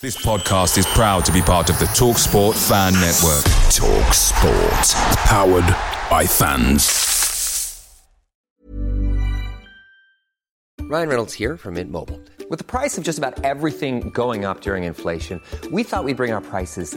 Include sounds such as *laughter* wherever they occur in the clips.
This podcast is proud to be part of the Talk Sport Fan Network. Talk Sport. Powered by fans. Ryan Reynolds here from Mint Mobile. With the price of just about everything going up during inflation, we thought we'd bring our prices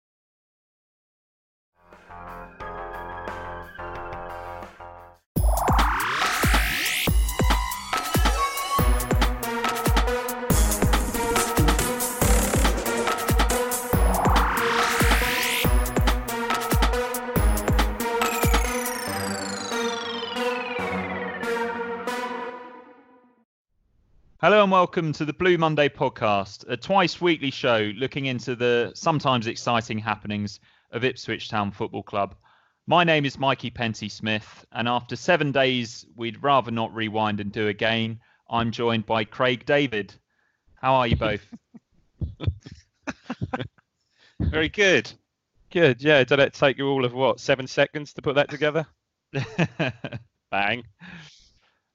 Hello and welcome to the Blue Monday podcast, a twice weekly show looking into the sometimes exciting happenings of Ipswich Town Football Club. My name is Mikey Penty Smith, and after seven days, we'd rather not rewind and do again. I'm joined by Craig David. How are you both? *laughs* Very good. Good. Yeah. Did it take you all of what seven seconds to put that together? *laughs* Bang.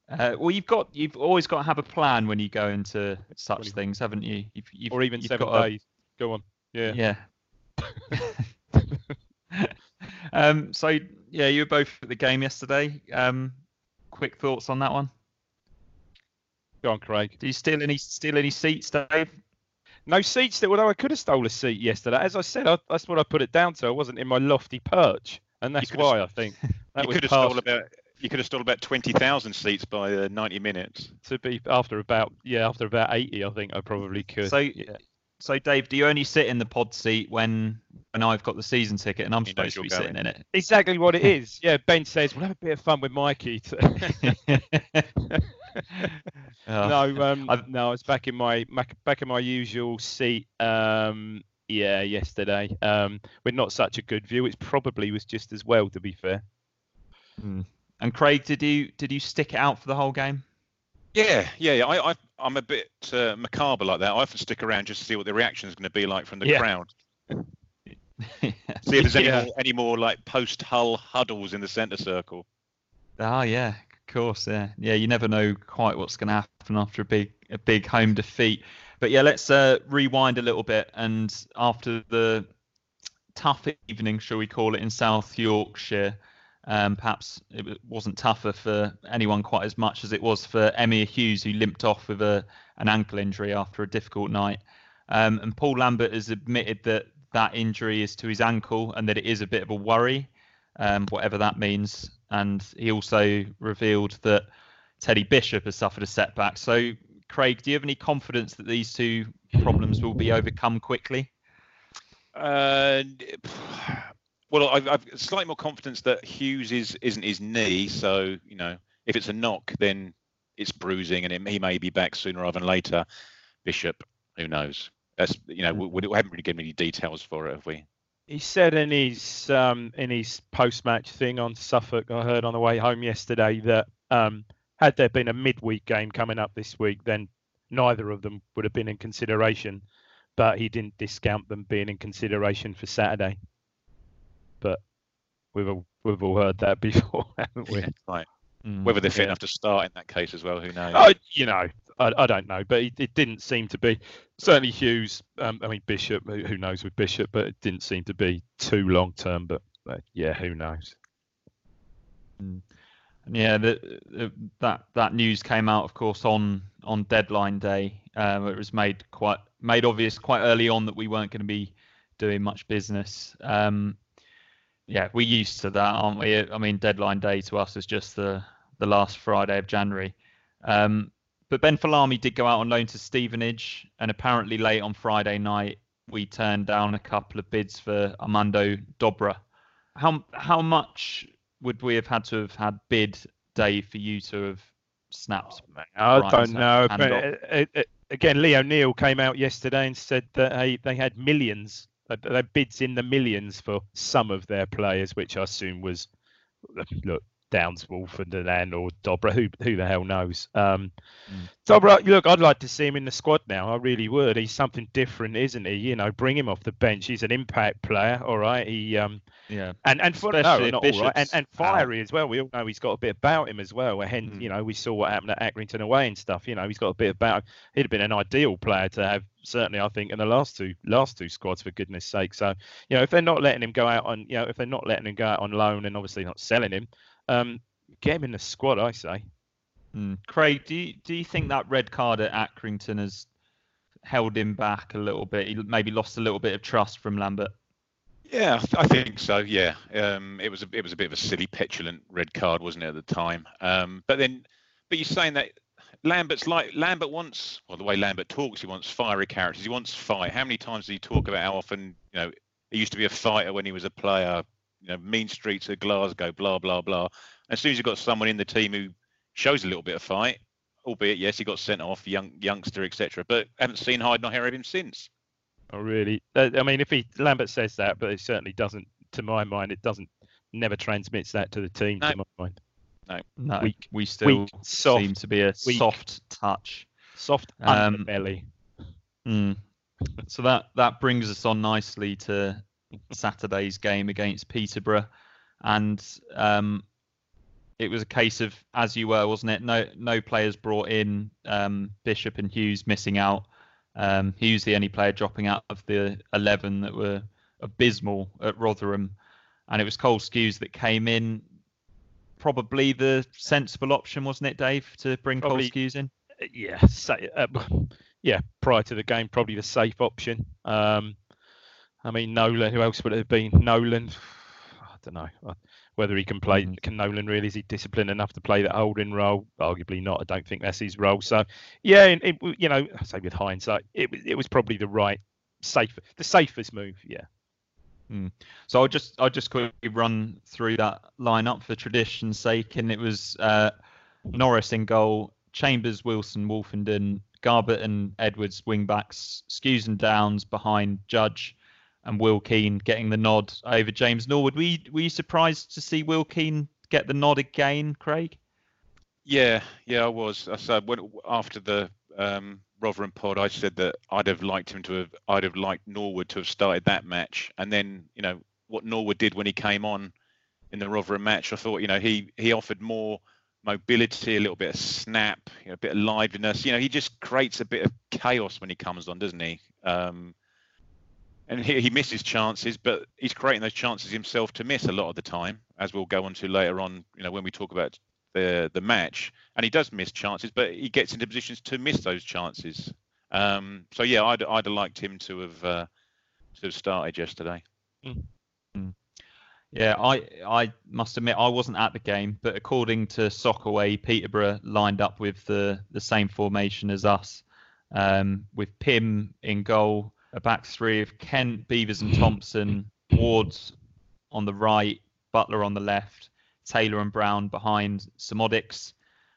Uh, well, you've got you've always got to have a plan when you go into such things, haven't you? You've, you've, or even you've seven days. Go on. Yeah. Yeah. *laughs* um, so yeah, you were both at the game yesterday. Um, quick thoughts on that one? Go on, Craig. Do you steal any steal any seats, Dave? No seats. That although I could have stole a seat yesterday, as I said, I, that's what I put it down to. I wasn't in my lofty perch, and that's why I think *laughs* that you was could have stole about you could have stole about twenty thousand seats by uh, ninety minutes. to be after about yeah after about eighty. I think I probably could. So yeah. so Dave, do you only sit in the pod seat when when I've got the season ticket and I'm He supposed to be you're sitting in it? exactly what it *laughs* is. Yeah. Ben says we'll have a bit of fun with Mikey. *laughs* *laughs* Oh, no, um, no, I was back in my back, back in my usual seat. Um, yeah, yesterday. Um, with not such a good view. It probably was just as well, to be fair. And Craig, did you did you stick it out for the whole game? Yeah, yeah, yeah. I, I I'm a bit uh, macabre like that. I often stick around just to see what the reaction is going to be like from the Yeah. crowd. *laughs* See if there's any Yeah. more any more like post Hull huddles in the centre circle. Ah, yeah, of course, yeah, yeah. You never know quite what's going to happen after a big a big home defeat. But yeah, let's uh, rewind a little bit. And after the tough evening, shall we call it, in South Yorkshire, um, perhaps it wasn't tougher for anyone quite as much as it was for Emyr Huws, who limped off with a an ankle injury after a difficult night. Um, and Paul Lambert has admitted that that injury is to his ankle and that it is a bit of a worry, um, whatever that means. And he also revealed that Teddy Bishop has suffered a setback. So, Craig, do you have any confidence that these two problems will be overcome quickly? Uh, well, I've, I've slightly more confidence that Huws is isn't his knee. So you know, if it's a knock, then it's bruising, and it, he may be back sooner rather than later. Bishop, who knows? That's you know, we, we haven't really given any details for it, have we? He said in his um, in his post match thing on Suffolk, I heard on the way home yesterday that um, had there been a midweek game coming up this week, then neither of them would have been in consideration. But he didn't discount them being in consideration for Saturday. But we've all, we've all heard that *laughs* before, haven't we? *laughs* Right. Mm, Whether they're fit Yeah. enough to start in that case as well, who knows? Oh, you know, I, I don't know, but it, it didn't seem to be. Certainly Huws. Um, I mean Bishop. Who, who knows with Bishop? But it didn't seem to be too long term. But, but yeah, who knows? Yeah, the, the, that that news came out, of course, on on deadline day. Um, it was made quite made obvious quite early on that we weren't going to be doing much business. Um, yeah, we're used to that, aren't we? I mean, deadline day to us is just the the last Friday of January. Um, but Ben Folami did go out on loan to Stevenage, and apparently late on Friday night we turned down a couple of bids for Armando Dobra. How how much would we have had to have had bid day for you to have snapped? Oh, I don't know. But, uh, uh, again, Lee O'Neill came out yesterday and said that hey, they had millions, they bids in the millions for some of their players, which I assume was look Downes, Wolford, and or Dobra. Who who the hell knows? Um, Mm. Dobra, look, I'd like to see him in the squad now. I really would. He's something different, isn't he? You know, bring him off the bench. He's an impact player. All right. He um Yeah. and and for, no, Especially if not all right, and and fiery as well. We all know he's got a bit about him as well. Hence, Mm. you know, we saw what happened at Accrington away and stuff. You know, he's got a bit about. He'd have been an ideal player to have. Certainly, I think in the last two last two squads, for goodness sake. So, you know, if they're not letting him go out on, you know, if they're not letting him go out on loan and obviously not selling him, um, get him in the squad. I say. Mm. Craig, do you do you think that red card at Accrington has held him back a little bit? He maybe lost a little bit of trust from Lambert. Yeah, I think so. Yeah, um, it was a it was a bit of a silly, petulant red card, wasn't it, at the time? Um, but then, but you're saying that Lambert's like Lambert wants, well, the way Lambert talks, he wants fiery characters. He wants fight. How many times did he talk about how often, you know, he used to be a fighter when he was a player? You know, mean streets of Glasgow, blah blah blah. As soon as you've got someone in the team who shows a little bit of fight, albeit yes, he got sent off, young youngster, etc. But haven't seen hide nor hair of him since. Oh, really? Uh, I mean, if he Lambert says that, but it certainly doesn't. To my mind, it doesn't. Never transmits that to the team. No. To my mind, No, Weak- we still weak, soft, seem to be a weak. soft touch. soft Um, underbelly. Mm. So that that brings us on nicely to Saturday's game against Peterborough, and um, it was a case of as you were, wasn't it? No no players brought in. Um, Bishop and Huws missing out. Um, Huws the only player dropping out of the eleven that were abysmal at Rotherham, and it was Cole Skuse that came in. Probably the sensible option, wasn't it, Dave, to bring Probably- Cole Skuse in? yeah, say, uh, *laughs* yeah. Prior to the game, probably the safe option. Um, I mean, Nolan. Who else would it have been? Nolan. I don't know whether he can play. Mm. Can Nolan really? Is he disciplined enough to play that holding role? Arguably not. I don't think that's his role. So, yeah, it, it, you know, I say with hindsight, it was- it was probably the right, safe, the safest move. Yeah. So I'll just I'll just quickly run through that lineup for tradition's sake, and it was uh, Norris in goal, Chambers, Wilson, Woolfenden, Garbutt, and Edwards wing backs, Skuse and Downes behind Judge, and Will Keane getting the nod over James Norwood. Were you, were you surprised to see Will Keane get the nod again, Craig? Yeah, yeah, I was. I said when after the um, Rotherham pod, I said that I'd have liked him to have, I'd have liked Norwood to have started that match, and then you know what Norwood did when he came on in the Rotherham match. I thought you know he he offered more mobility, a little bit of snap, you know, a bit of liveliness. You know, he just creates a bit of chaos when he comes on, doesn't he? Um, and he, he misses chances, but he's creating those chances himself to miss a lot of the time, as we'll go on to later on. You know, when we talk about the the match, and he does miss chances, but he gets into positions to miss those chances. Um, so yeah, I'd I'd have liked him to have uh, to have started yesterday. Yeah, I I must admit I wasn't at the game, but according to Soccerway, Peterborough lined up with the the same formation as us, um, with Pym in goal, a back three of Kent, Beevers, and Thompson, Wards on the right, Butler on the left, Taylor and Brown behind, Szmodics,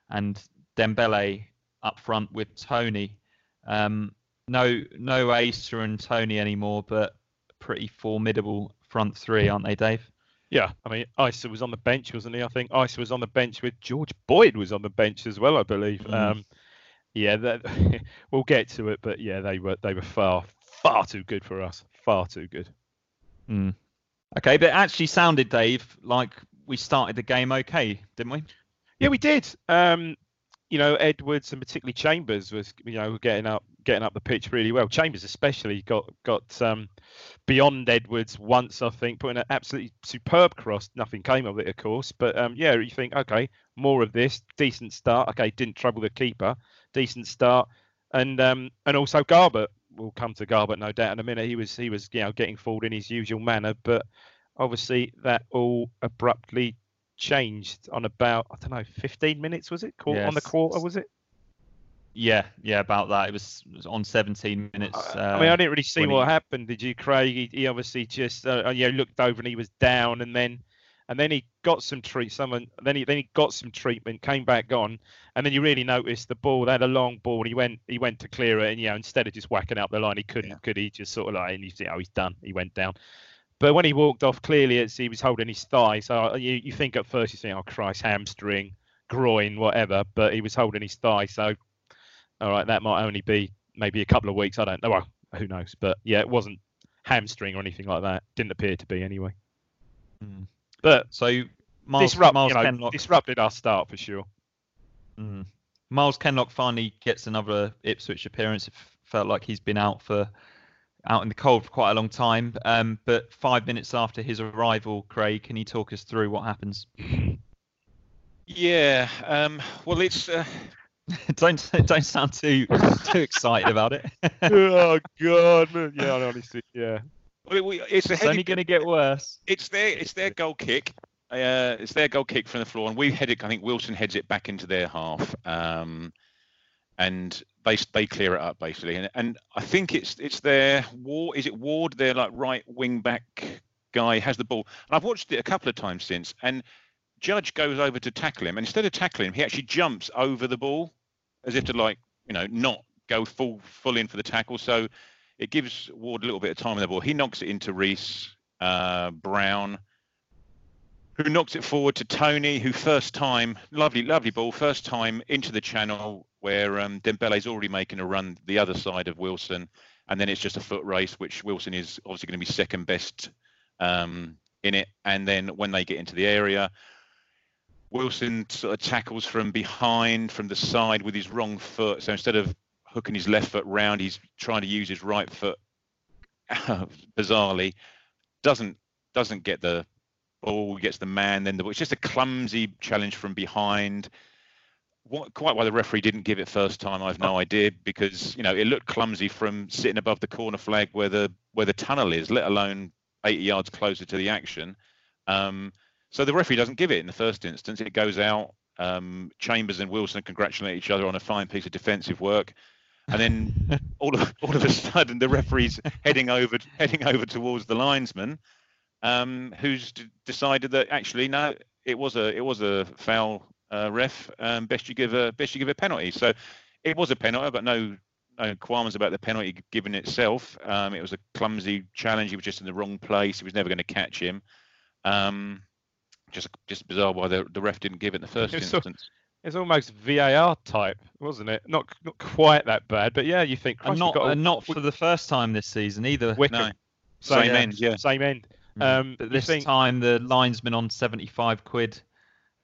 and Dembele up front with Toney. Um, no no Asa and Toney anymore, but pretty formidable front three, aren't they, Dave? Yeah, I mean, Eisa was on the bench, wasn't he? I think Eisa was on the bench with George Boyd was on the bench as well, I believe. Mm. Um, yeah, that, *laughs* we'll get to it, but yeah, they were they were far far too good for us, far too good. Mm. Okay, but it actually sounded, Dave, like we started the game okay, didn't we? Yeah, we did. Um, you know, Edwards and particularly Chambers was you know getting up getting up the pitch really well. Chambers especially got got um, beyond Edwards once, I think, putting an absolutely superb cross. Nothing came of it, of course, but um, yeah, you think okay, more of this. Decent start. Okay, didn't trouble the keeper. Decent start, and um, and also Garbutt we'll come to Garbutt no doubt in a minute. He was he was you know getting forward in his usual manner, but obviously that all abruptly changed on about I don't know 15 minutes was it? Quarter, On the Yes. quarter was it? Yeah, yeah, about that. It was, it was on 17 minutes. Uh, I mean, I didn't really see what he- happened. Did you, Craig? He, he obviously just uh, you know looked over and he was down, and then and then he got some treat. Someone then he then he got some treatment, came back on, and then you really noticed the ball. They had a long ball, and he went he went to clear it, and you know instead of just whacking up the line, he couldn't. Could he just sort of like and you see, oh, he's done. He went down. But when he walked off, clearly it's, he was holding his thigh. So you, you think at first you think, oh Christ, hamstring, groin, whatever. But he was holding his thigh. So all right, that might only be maybe a couple of weeks. I don't know. Well, who knows? But yeah, it wasn't hamstring or anything like that. Didn't appear to be anyway. Mm. But So Myles, disrupt, Myles you know, Kenlock, disrupted our start for sure. Mm. Myles Kenlock finally gets another Ipswich appearance. It felt like he's been out for out in the cold for quite a long time. Um, but five minutes after his arrival, Craig, can you talk us through what happens? Yeah. Um, well, it's uh, *laughs* don't don't sound too too excited about it. *laughs* oh God, man. *laughs* yeah, honestly, yeah. It's it's only going to get worse. it's their it's their goal kick. Uh, it's their goal kick from the floor, and we head it. I think Wilson heads it back into their half, um, and they they clear it up basically. And, and I think it's it's their Ward. Is it Ward? Their like right wing back guy has the ball, and I've watched it a couple of times since. And Judge goes over to tackle him, and instead of tackling him, he actually jumps over the ball, as if to like you know not go full full in for the tackle. So it gives Ward a little bit of time in the ball. He knocks it into Reece uh, Brown who knocks it forward to Toney, who first time, lovely, lovely ball, first time into the channel where um, Dembele's already making a run the other side of Wilson, and then it's just a foot race, which Wilson is obviously going to be second best um, in it. And then when they get into the area, Wilson sort of tackles from behind, from the side with his wrong foot. So instead of hooking his left foot round, he's trying to use his right foot. *laughs* bizarrely, doesn't doesn't get the ball, gets the man, then the. It's just a clumsy challenge from behind. What, quite why the referee didn't give it first time, I've no idea because you know it looked clumsy from sitting above the corner flag where the where the tunnel is, let alone 80 yards closer to the action. Um, so the referee doesn't give it in the first instance. It goes out. Um, Chambers and Wilson congratulate each other on a fine piece of defensive work, and then all of all of a sudden the referee's heading over heading over towards the linesman, um, who's d- decided that actually no, it was a it was a foul. Uh, ref, um, best you give a best you give a penalty. So it was a penalty. I've got no no qualms about the penalty given itself. Um, it was a clumsy challenge. He was just in the wrong place. He was never going to catch him. Um, just just bizarre why the, the ref didn't give it in the first It's so- instance. It's almost VAR type, wasn't it? Not not quite that bad, but yeah, you think And not a- and not for the first time this season either. Wycombe, No, same, same end, yeah. same end. Mm. Um, but this think- time the linesman on 75 quid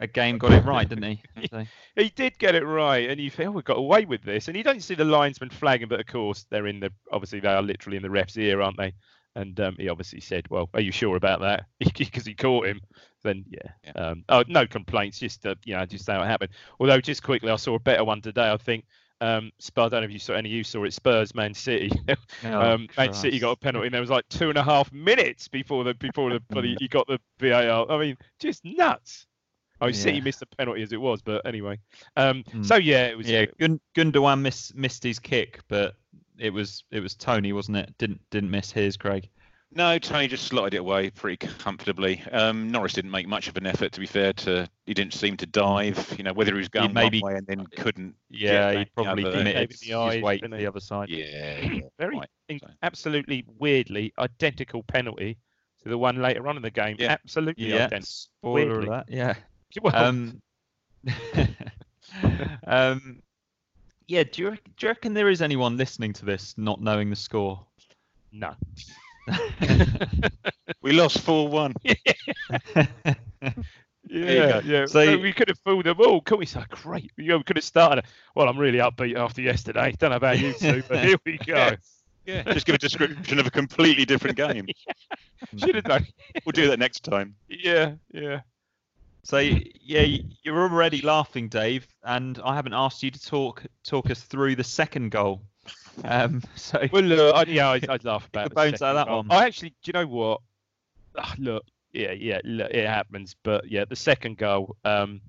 a game got it right, didn't he? *laughs* So- He did get it right, and you feel we got away with this. And you don't see the linesman flagging, but of course they're in the obviously they are literally in the ref's ear, aren't they? And um, he obviously said, "Well, are you sure about that?" *laughs* Because he caught him. Then yeah, Yeah. Um, oh no complaints, just uh, you know, just how it happened. Although just quickly, I saw a better one today. I think um, Spurs. I don't know if you saw any. You saw it. Spurs, Man City. *laughs* Oh, um, Man City got a penalty, and there was like two and a half minutes before the before the bloody *laughs* he got the VAR. I mean, just nuts. Oh, City Yeah. missed the penalty as it was, but anyway. Um, Mm. so yeah, it was. yeah, Gun- Gundogan miss, missed his kick, but it was it was Toney, wasn't it? Didn't didn't miss his, Craig. No, Toney just slotted it away pretty comfortably. Um, Norris didn't make much of an effort, to be fair. To he didn't seem to dive. You know, whether he was going maybe- one way and then couldn't. Yeah, he probably the other. committed Maybe the eyes, his weight to didn't the other side. Yeah, yeah, *clears throat* very right, in- so. absolutely weirdly identical penalty to the one later on in the game. Yeah. Absolutely Yeah, identical. spoiler Weirdly. alert. Yeah. *laughs* Well, Um, *laughs* um, yeah. Do you, do you reckon there is anyone listening to this not knowing the score? no. *laughs* We lost four one. *laughs* Yeah, go. yeah. So- So we could have fooled them oh, all. Could we say great? You know, we could have started. Well, I'm really upbeat after yesterday. Don't know about you two, but *laughs* here we go. Yeah, just give a description of a completely different game. Should have done. We'll do that next time. Yeah, yeah. So yeah, you're already laughing, Dave, and I haven't asked you to talk talk us through the second goal. Um, so Well, look, I, yeah, I'd, I'd laugh *laughs* about the bones out of that goal. one. I actually, do you know what? Ah, look, yeah, yeah, look, it happens. But yeah, the second goal, um,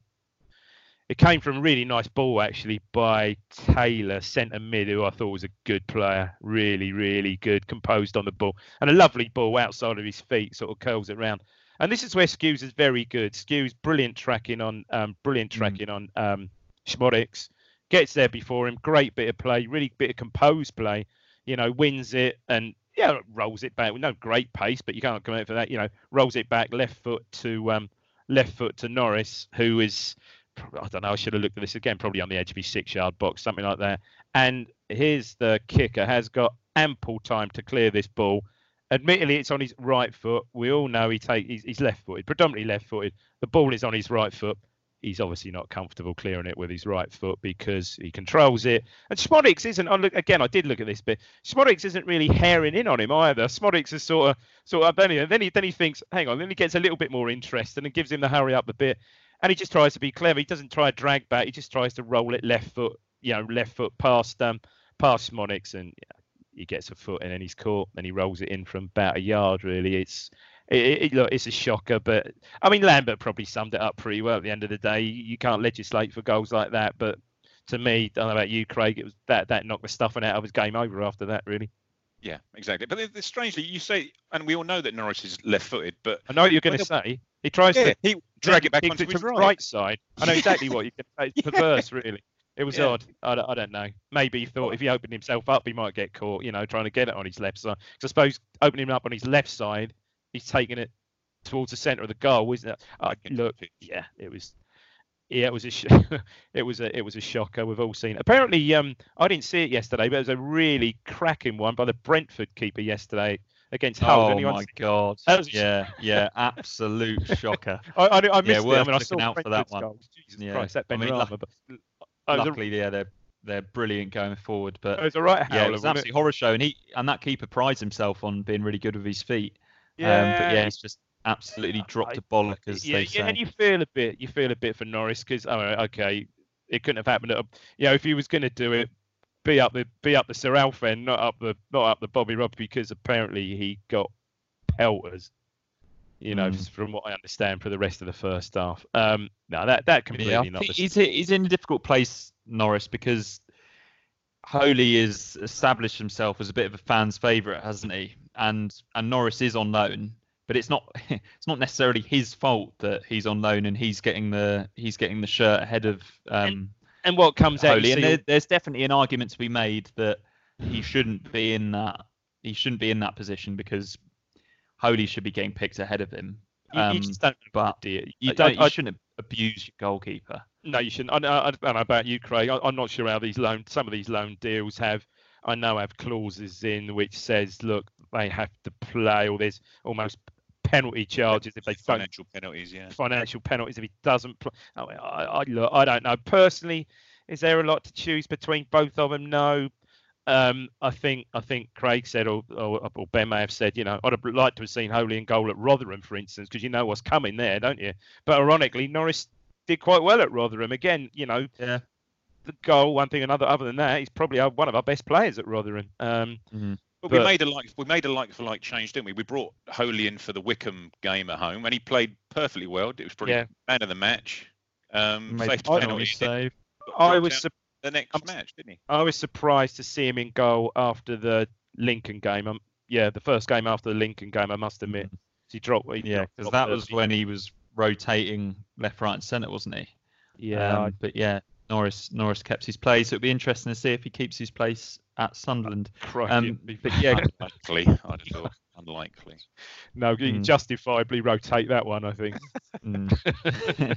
it came from a really nice ball actually by Taylor, centre mid, who I thought was a good player, really, really good, composed on the ball, and a lovely ball outside of his feet, sort of curls it round. And this is where Skuse is very good. Skuse brilliant tracking on, um, brilliant tracking on um, Szmodics, gets there before him, great bit of play, really bit of composed play. You know, wins it and yeah, rolls it back no great pace, but you can't come out for that. You know, rolls it back left foot to um, left foot to Norris, who is I don't know. I should have looked at this again, probably on the edge of his six-yard box, something like that. And here's the kicker: has got ample time to clear this ball. Admittedly, it's on his right foot. We all know he take he's, he's left-footed, predominantly left-footed. The ball is on his right foot. He's obviously not comfortable clearing it with his right foot because he controls it. And Szmodics isn't. Again. I did look at this bit. Szmodics isn't really herring in on him either. Szmodics is sort of sort of then he then he then he thinks, hang on. Then he gets a little bit more interest and it gives him the hurry up a bit. And he just tries to be clever. He doesn't try to drag back. He just tries to roll it left foot, you know, left foot past um past Szmodics and he gets a foot and then he's caught. Then he rolls it in from about a yard. Really, it's it, it, look, it's a shocker, but I mean Lambert probably summed it up pretty well. At the end of the day, you can't legislate for goals like that. But to me, I don't know about you, Craig. It was that that knocked the stuffing out of his game over after that. Really, Yeah, exactly. But strangely, you say, and we all know that Norris is left-footed, but I know what you're going to say. He tries yeah, to he drag it back onto kicked his it to right. right side. I know exactly what you can say. It's *laughs* perverse, really. It was Yeah. odd. I don't, I don't know. Maybe he thought if he opened himself up, he might get caught. You know, trying to get it on his left side. Because I suppose opening him up on his left side, he's taking it towards the centre of the goal, isn't it? Uh, Back into the look, yeah, it was. Yeah, it was a sh- *laughs* it was a it was a shocker. We've all seen. It. Apparently, um, I didn't see it yesterday, but it was a really cracking one by the Brentford keeper yesterday against Hull. oh Anyone my god, That was a sh- yeah, yeah, absolute *laughs* shocker. I, I, I missed it. I worth mean, I saw looking out for that one. goals. Jesus Yeah. Christ, that I mean, Benrahma, luck- but uh, it was a- Luckily, yeah, they're they're brilliant going forward, but it was a right yeah, it was an wasn't absolute horror show, and he and that keeper prides himself on being really good with his feet. Yeah, Um, but yeah, he's just absolutely dropped a bollock, as yeah, they yeah, say. and you feel a bit, you feel a bit for Norris because, oh, okay, it couldn't have happened. At a, you know, if he was going to do it, be up the be up the Sir Alf end, not up the not up the Bobby Rob, because apparently he got pelters. You know, Mm. from what I understand, for the rest of the first half. Um, no, that that completely Yeah, not. he's he's in a difficult place, Norris, because Holy has established himself as a bit of a fan's favourite, hasn't he? And and Norris is on loan, but it's not *laughs* it's not necessarily his fault that he's on loan and he's getting the he's getting the shirt ahead of um, and what comes out. And there, there's definitely an argument to be made that he shouldn't be in that he shouldn't be in that position because Holy should be getting picked ahead of him. you, you Um, just don't but do it. you don't I- you shouldn't abuse your goalkeeper. Shouldn't. I, I, I don't know about you, Craig. I, I'm not sure how these loan, some of these loan deals have, I know have clauses in which says, look, they have to play, or there's almost penalty charges if they don't financial penalties, yeah. financial penalties if he doesn't play. I, I, I, look, I don't know. Personally, is there a lot to choose between both of them? No. Um, I think I think Craig said, or, or, or Ben may have said, you know, I'd have liked to have seen Holy and goal at Rotherham, for instance, because you know what's coming there, don't you? But ironically, Norris did quite well at Rotherham. Again, you know, Yeah. the goal, one thing, another. Other than that, he's probably one of our best players at Rotherham. Um, But we made a like we made a like for like change, didn't we? We brought Holy in for the Wycombe game at home, and he played perfectly well. It was probably Yeah. man of the match. Um, Made saved the a penalty penalty, save. I was su- the next I'm- match, didn't he? I was surprised to see him in goal after the Lincoln game. Um, yeah, the first game after the Lincoln game, I must admit. He dropped. He Yeah, because that was when he was rotating left, right, and centre, wasn't he? Yeah, Um, but yeah, Norris Norris kept his place. It'll be interesting to see if he keeps his place at Sunderland. crikey, Um, but yeah, *laughs* Unlikely, I'd have thought. Unlikely. no, you Mm. justifiably rotate that one. I think. Mm. *laughs*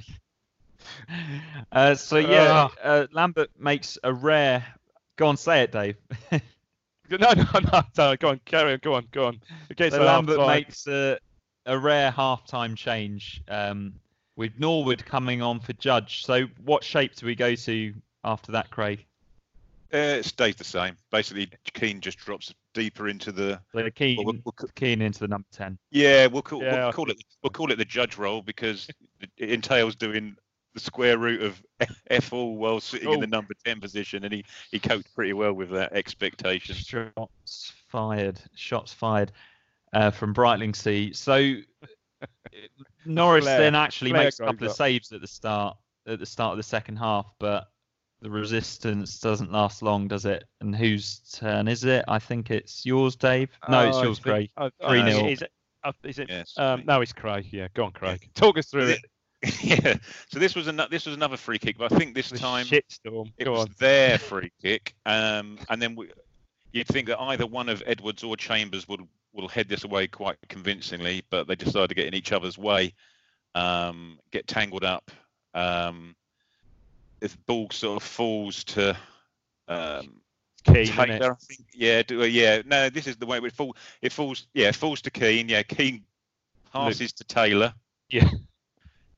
uh, so yeah, uh, Lambert makes a rare. Go on, say it, Dave. *laughs* no, no, no, no. Go on, carry on. Go on, go on. Okay, So the Lambert makes a, a rare half-time change um, with Norwood coming on for Judge. So what shape do we go to after that, Craig? Uh, it stays the same. Basically, Keane just drops deeper into the. So Keane, Well, we'll- we'll- Keane into the number ten. Yeah, we'll call, Yeah, we'll call it we'll call it the judge role because it entails doing the square root of *laughs* f all while sitting in the Oh. number ten position, and he he coped pretty well with that expectation. Shots fired. Shots fired uh, from Brightlingsea. So *laughs* Norris Flair- then actually Flair makes a goes couple of up. saves at the start at the start of the second half, but the resistance doesn't last long, does it? And whose turn is it? I think it's yours, Dave. No, it's Oh, I yours, think- Craig. oh, 3-0. Is it? uh, Is it? Yes. Um, no, it's Craig. Yeah, go on, Craig. Talk us through it. *laughs* yeah. So this was another this was another free kick, but I think this The time shitstorm. it Go was on. their free kick, um, and then we, you'd think that either one of Edwards or Chambers would will head this away quite convincingly, but they decide to get in each other's way, um, get tangled up. Um, if the ball sort of falls to um. Taylor, think, yeah, do, uh, yeah. No, this is the way it falls. It falls, yeah, it falls to Keane. Yeah, Keane passes to Taylor. Yeah.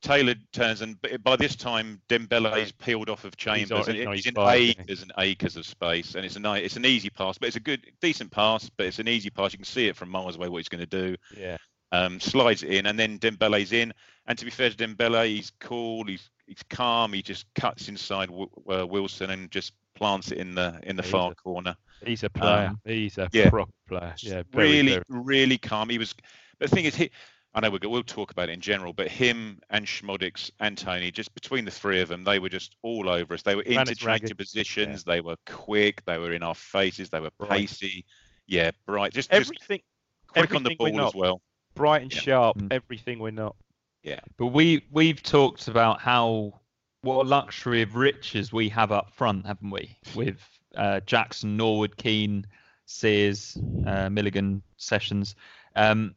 Taylor turns, and by this time Dembele's peeled off of Chambers, he's he's in acres and acres of space, and it's a nice, it's an easy pass, but it's a good, decent pass, but it's an easy pass. You can see it from miles away what he's going to do. Yeah. Um, slides it in, and then Dembele's in. And to be fair to Dembele, he's cool, he's he's calm. He just cuts inside w- uh, Wilson and just plants it in the in the He's far a- corner. He's a player. Um, He's a yeah. proper player. Yeah. Very, really, very- really calm. He was. But the thing is, he, I know we'll, we'll talk about it in general, but him and Szmodics and Toney, just between the three of them, they were just all over us. They were Ran us interchanging ragged. positions. They were quick. They were in our faces. They were Bright. pacey. Yeah, bright. Just, just everything, quick on the everything we're ball as well. bright and Yeah. sharp. Mm. Everything we're not. Yeah. But we we've talked about how what a luxury of riches we have up front, haven't we? With uh, Jackson, Norwood, Keane, Sears, uh, Milligan, Sessions. Um,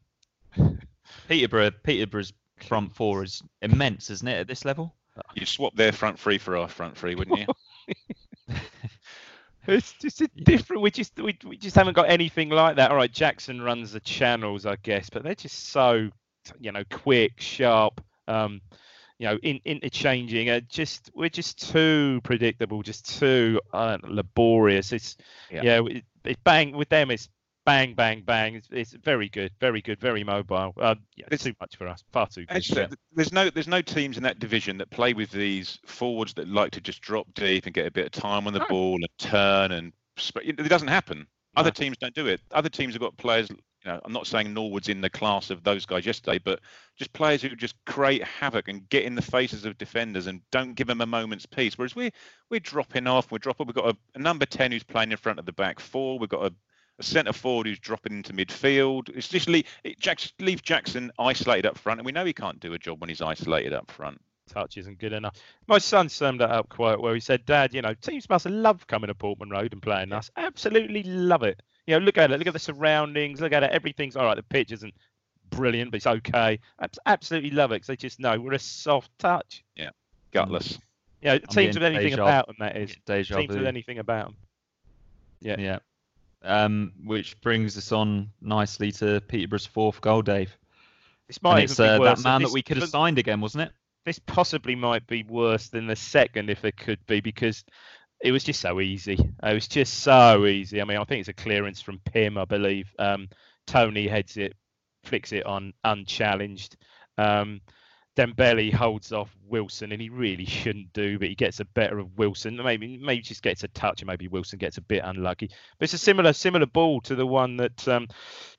Peterborough, Peterborough's front four is immense, isn't it? At this level, You'd swap their front three for our front three, wouldn't you? *laughs* *laughs* It's just a different. We just we, we just haven't got anything like that. All right, Jackson runs the channels, I guess, but they're just so you know quick, sharp. Um, you know, in, interchanging. Uh, just we're just too predictable, just too uh, laborious. It's Yeah. yeah, it, it's bang with them. It's bang, bang, bang. It's, it's very good, very good, very mobile. Uh, yeah, it's too much for us. Far too good. Actually, yeah. there's no there's no teams in that division that play with these forwards that like to just drop deep and get a bit of time on the No. ball and turn and it doesn't happen. Other teams don't do it. Other teams have got players. You know, I'm not saying Norwood's in the class of those guys yesterday, but just players who just create havoc and get in the faces of defenders and don't give them a moment's peace. Whereas we're we're dropping off. We're dropping. We've got a, a number ten who's playing in front of the back four. We've got a a centre forward who's dropping into midfield. It's just leave, it, Jackson, leave Jackson isolated up front, and we know he can't do a job when he's isolated up front. touch isn't good enough. My son summed that up quite well. He said, "Dad, you know, teams must love coming to Portman Road and playing us. Absolutely love it. You know, look at it. Look at the surroundings. Look at it. Everything's all right. The pitch isn't brilliant, but it's okay. Absolutely love it because they just know we're a soft touch. Yeah, gutless. You know, teams with anything deja- about them. That is deja teams with anything about them. Yeah. Yeah. Um, which brings us on nicely to Peterborough's fourth goal, Dave. This And might it's be uh, worse. that man this, that we could have signed again, wasn't it? This possibly might be worse than the second if it could be because it was just so easy. It was just so easy. I mean, I think it's a clearance from Pym, I believe. Um, Toney heads it, flicks it on unchallenged. Um, Dembele holds off Wilson, and he really shouldn't do, but he gets a better of Wilson. Maybe maybe just gets a touch, and maybe Wilson gets a bit unlucky. But it's a similar similar ball to the one that um,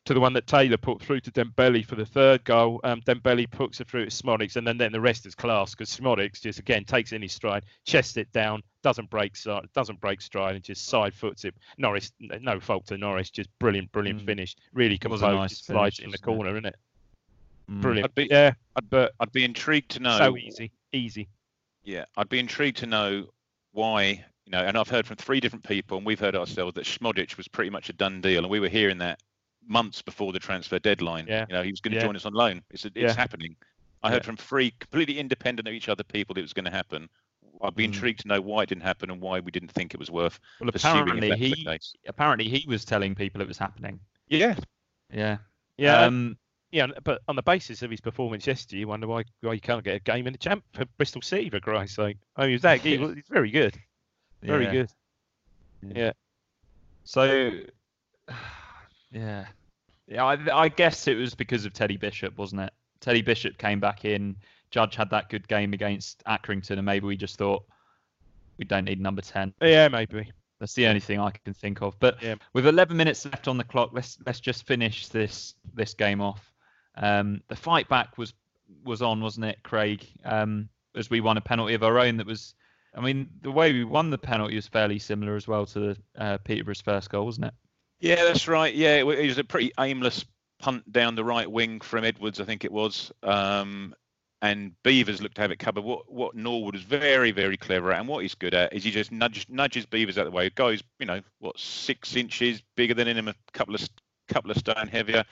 to the one that Taylor put through to Dembele for the third goal. Um, Dembele puts it through to Szmodics, and then, then the rest is class because Szmodics just again takes in his stride, chests it down, doesn't break doesn't break stride, and just side foots it. Norris, no fault to Norris, just brilliant, brilliant Mm. finish. Really It was a composed, nice just slides finish, in the corner, isn't it? Mm. Brilliant. I'd be- yeah, I'd, but I'd be intrigued to know. so easy, easy. Yeah, I'd be intrigued to know why. You know, and I've heard from three different people, and we've heard ourselves that Schmodic was pretty much a done deal, and we were hearing that months before the transfer deadline. Yeah. You know, he was going to Yeah. join us on loan. It's it's Yeah. happening. I heard from three completely independent of each other people that it was going to happen. I'd be Mm. intrigued to know why it didn't happen and why we didn't think it was worth Well, pursuing if apparently he apparently he was telling people it was happening. Yeah, Yeah. Yeah, Um, yeah, but on the basis of his performance yesterday, you wonder why why he can't get a game in the champ for Bristol City for Christ's sake. I mean, he that he he's very good, very yeah. good. Yeah. So, *sighs* yeah, yeah. I, I guess it was because of Teddy Bishop, wasn't it? Teddy Bishop came back in, Judge had that good game against Accrington, and maybe we just thought we don't need number ten. Yeah, maybe. That's the only thing I can think of. But Yeah. with 11 minutes left on the clock, let's let's just finish this this game off. Um, the fight back was was on, wasn't it, Craig? Um, as we won a penalty of our own. That was, I mean, the way we won the penalty was fairly similar as well to uh, Peterborough's first goal, wasn't it? Yeah, that's right. Yeah, it was a pretty aimless punt down the right wing from Edwards, I think it was. Um, and Beevers looked to have it covered. What what Norwood is very very clever at, and what he's good at is he just nudges nudges Beevers out of the way. Goes you know what, six inches bigger than him, a couple of couple of stone heavier.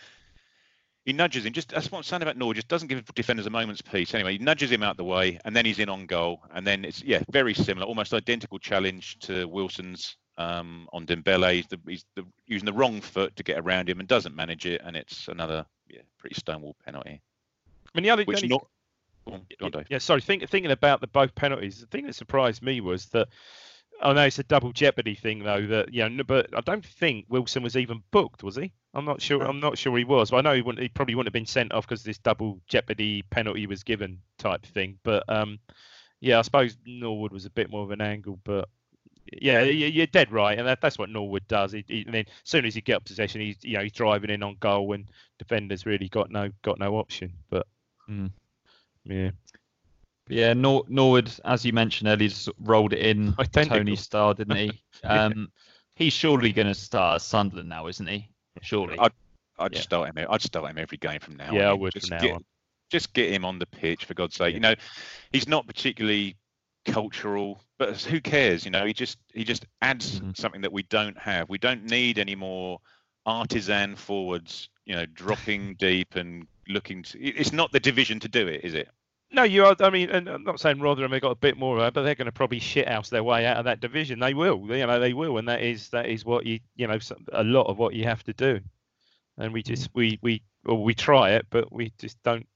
He nudges him. Just that's what I'm saying about Norwood. Just doesn't give defenders a moment's peace. Anyway, he nudges him out the way, and then he's in on goal. And then it's yeah, very similar, almost identical challenge to Wilson's um, on Dembele. He's, the, he's the, using the wrong foot to get around him and doesn't manage it, and it's another yeah, pretty stonewall penalty. I mean, the other, the Which only- not. Go on, go on, Dave. Yeah, sorry. Think, thinking about the both penalties, the thing that surprised me was that I know it's a double jeopardy thing though. That you know, but I don't think Wilson was even booked, was he? I'm not sure. I'm not sure he was. But I know he wouldn't. He probably wouldn't have been sent off because this double jeopardy penalty was given type thing. But um, yeah, I suppose Norwood was a bit more of an angle, but. Yeah, you're dead right, and that, that's what Norwood does. He, he, and then as soon as he gets possession, he's you know he's driving in on goal, and defenders really got no got no option. But Mm. yeah, Yeah, Nor- Norwood, as you mentioned earlier, just rolled it in. Toney style, didn't he? Yeah. *laughs* Um, he's surely going to start at Sunderland now, isn't he? Surely. I'd, I'd Yeah. start him. I'd start him every game from now. Yeah, I would Just from now get, on. Just get him on the pitch for God's sake. You know, he's not particularly cultural, but who cares? You know, he just he just adds Mhm. something that we don't have. We don't need any more artisan forwards. You know, dropping *laughs* deep and looking. To, it's not the division to do it, is it? No, you are. I mean, and I'm not saying Rotherham have got a bit more of but they're going to probably shit shithouse their way out of that division. They will. You know, they will, and that is that is what you you know a lot of what you have to do. And we just we we well, we try it, but we just don't.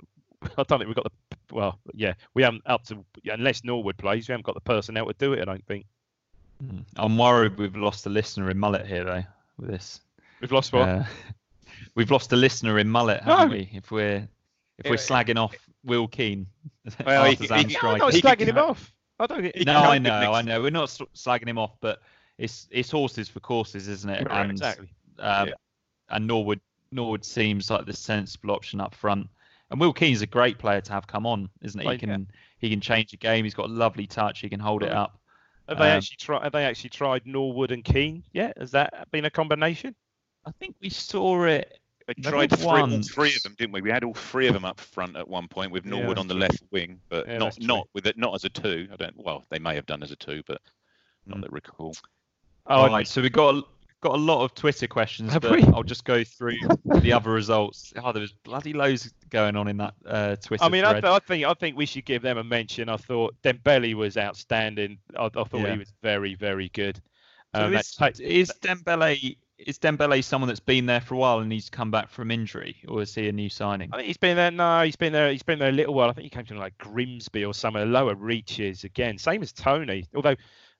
*laughs* I don't think we've got the well, yeah, we haven't up to unless Norwood plays, we haven't got the personnel to do it. I don't think Mm. I'm worried we've lost a listener in Mullet here, though, with this. we've lost what. Uh, *laughs* we've lost a listener in Mullet, haven't No. we? If we're if we're Yeah. slagging off Will Keane, Well, he- artisan he- I'm not slagging him off. I don't. he No, I know, I know. We're not s- slagging him off, but it's it's horses for courses, isn't it? Right, and exactly. um, Yeah. and Norwood Norwood seems like the sensible option up front. And Will Keane's a great player to have come on, isn't he? He Like, yeah. can he can change the game. He's got a lovely touch. He can hold it up. Have they Um, actually tried? Have they actually tried Norwood and Keane? Yeah, has that been a combination? I think we saw it. We Never tried three, all three of them, didn't we? We had all three of them up front at one point with Norwood that's on the left wing, but Yeah, not not with it, not as a two. I don't. Well, they may have done as a two, but not Mm. that recall. Oh, All right, so we got a, got a lot of Twitter questions, Have but we? I'll just go through the other results. Oh, there was bloody loads going on in that uh, Twitter I mean, I, th- I think I think we should give them a mention. I thought Dembele was outstanding. I, I thought Yeah. he was very, very good. So Um, is, ta- is Dembele is Dembele someone that's been there for a while and he's come back from injury, or is he a new signing? I think he's been there. No, he's been there. He's been there a little while. I think he came from like Grimsby or some of the lower reaches again. Same as Toney. Although,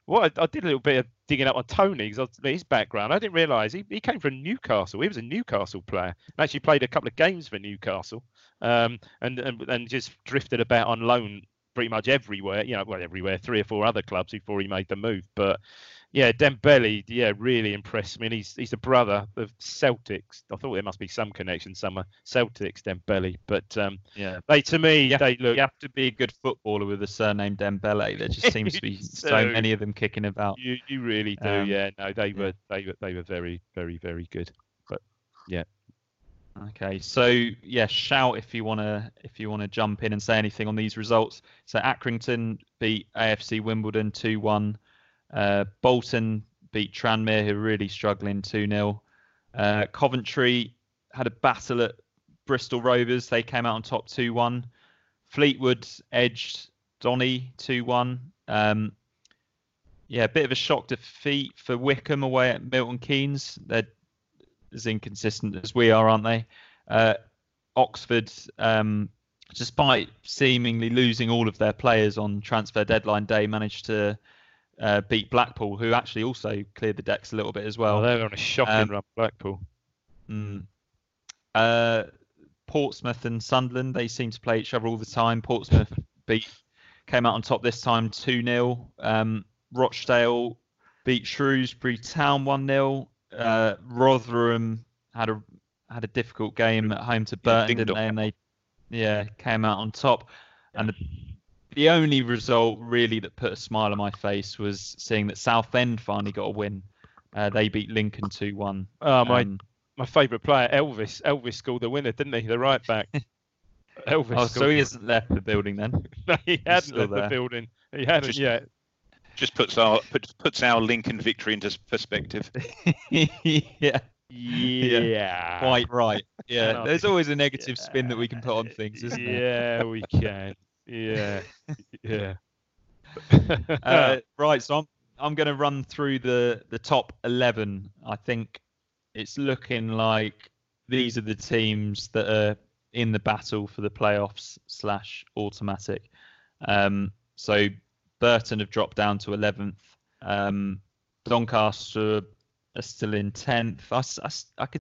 what I, I did a little bit of digging up on Toney because his background. I didn't realise he, he came from Newcastle. He was a Newcastle player. And actually played a couple of games for Newcastle. Um, and and and just drifted about on loan pretty much everywhere. You know, well everywhere. Three or four other clubs before he made the move. But yeah, Dembele, yeah, really impressed me. And he's he's the brother of Celtics. I thought there must be some connection somewhere. Celtics, Dembele, but um, Yeah. they to me You have, they look. you have to be a good footballer with a surname Dembele. There just *laughs* seems to be You so many of them kicking about. You you really do, Um, yeah. No, they were they were they were very very very good. But yeah, Okay, so yeah, shout if you wanna if you wanna jump in and say anything on these results. So Accrington beat AFC Wimbledon two one. Uh, Bolton beat Tranmere, who are really struggling two 0 uh, Coventry had a battle at Bristol Rovers. They came out on top two one. Fleetwood edged Donny two one. Um, yeah, a bit of a shock defeat for Wycombe away at Milton Keynes. They're as inconsistent as we are, aren't they? Uh, Oxford, um, despite seemingly losing all of their players on transfer deadline day, managed to uh, beat Blackpool, who actually also cleared the decks a little bit as well, well. they're on a shocking um, run. Blackpool. Mm. Uh, Portsmouth and Sunderland. They seem to play each other all the time. Portsmouth *laughs* beat came out on top this time 2 0. Um, Rochdale beat Shrewsbury Town 1 0. Uh, Rotherham had a had a difficult game at home to Burton, didn't they? And they yeah came out on top. And the, the only result really that put a smile on my face was seeing that Southend finally got a win. Uh, they beat Lincoln 2 1. Oh, my um, my favourite player, Elvis. Elvis scored the winner, didn't he? The right back. *laughs* Elvis. Oh, so he hasn't left the building then? *laughs* no, he hadn't left there. the building. He hadn't just, yet. Just puts our puts, puts our Lincoln victory into perspective. *laughs* yeah. Yeah. Quite right. Yeah. There's always a negative yeah. spin that we can put on things, isn't there? Yeah, we can. Yeah. *laughs* Yeah. *laughs* uh, *laughs* right. So I'm I'm going to run through the the top 11. I think it's looking like these are the teams that are in the battle for the playoffs slash automatic. Um, so Burton have dropped down to 11th. Um, Doncaster are still in 10th. I, I, I could.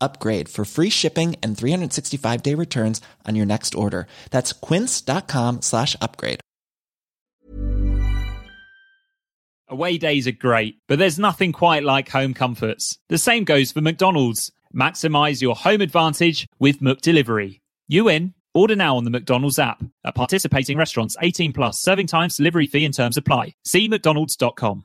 upgrade for free shipping and 365 day returns on your next order. That's quince.com slash upgrade. Away days are great, but there's nothing quite like home comforts. The same goes for McDonald's. Maximize your home advantage with McDelivery You in? Order now on the McDonald's app. At participating restaurants, 18 plus, serving times, delivery fee and terms apply. See McDonald's.com.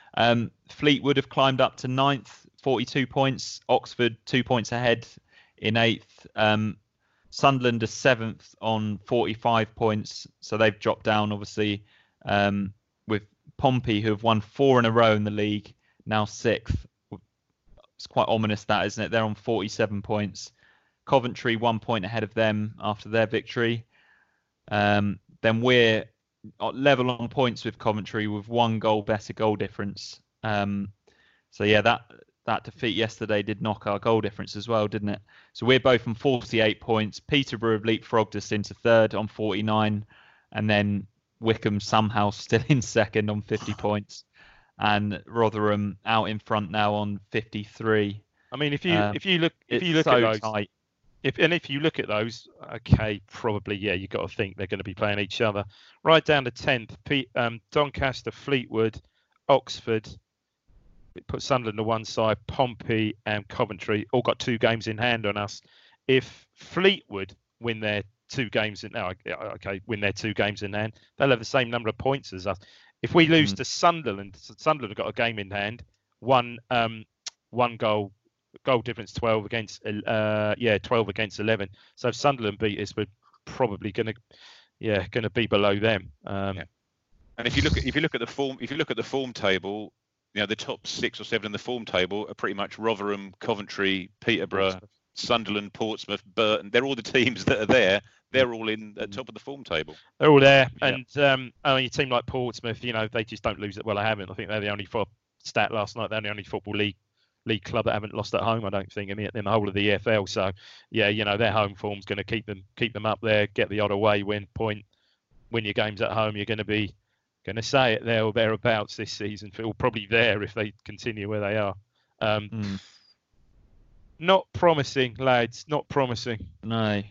Um, Fleetwood have climbed up to ninth, 42 points. Oxford, two points ahead in eighth. Um, Sunderland are seventh on 45 points, so they've dropped down obviously um, with Pompey, who have won four in a row in the league, now sixth. It's quite ominous, that isn't it? They're on 47 points. Coventry one point ahead of them after their victory. Um, then we're level on points with Coventry with one goal better goal difference. Um, so yeah, that that defeat yesterday did knock our goal difference as well, didn't it? So we're both on 48 points. Peterborough have leapfrogged us into third on 49, and then Wycombe somehow *laughs* still in second on 50 *sighs* points, and Rotherham out in front now on 53. I mean, if you um, if you look if you look so at those, tight. If and if you look at those, okay, probably yeah, you've got to think they're going to be playing each other. Right down to 10th, um, Doncaster, Fleetwood, Oxford, put Sunderland to one side, Pompey and Coventry all got two games in hand on us. If Fleetwood win their two games in now, okay, win their two games in hand, they'll have the same number of points as us. If we lose mm. to Sunderland, Sunderland have got a game in hand, one um, one goal goal difference 12 against uh, yeah 12 against 11 so if sunderland beat us we're probably going to yeah going to be below them um, yeah. and if you look at if you look at the form if you look at the form table you know the top six or seven in the form table are pretty much Rotherham, Coventry, Peterborough, Sunderland, Portsmouth, Burton. They're all the teams that are there. They're all in at top of the form table. They're all there, yeah. and um, I mean, a team like Portsmouth, you know, they just don't lose it. Well, I haven't. I think they're the only for stat last night. They're the only football league league club that haven't lost at home. I don't think in the, in the whole of the EFL. So, yeah, you know, their home form's going to keep them keep them up there. Get the odd away win point. win your games at home, you're going to be going to say it there or thereabouts this season. Feel probably there if they continue where they are. Um, Mm. Not promising, lads. Not promising. No.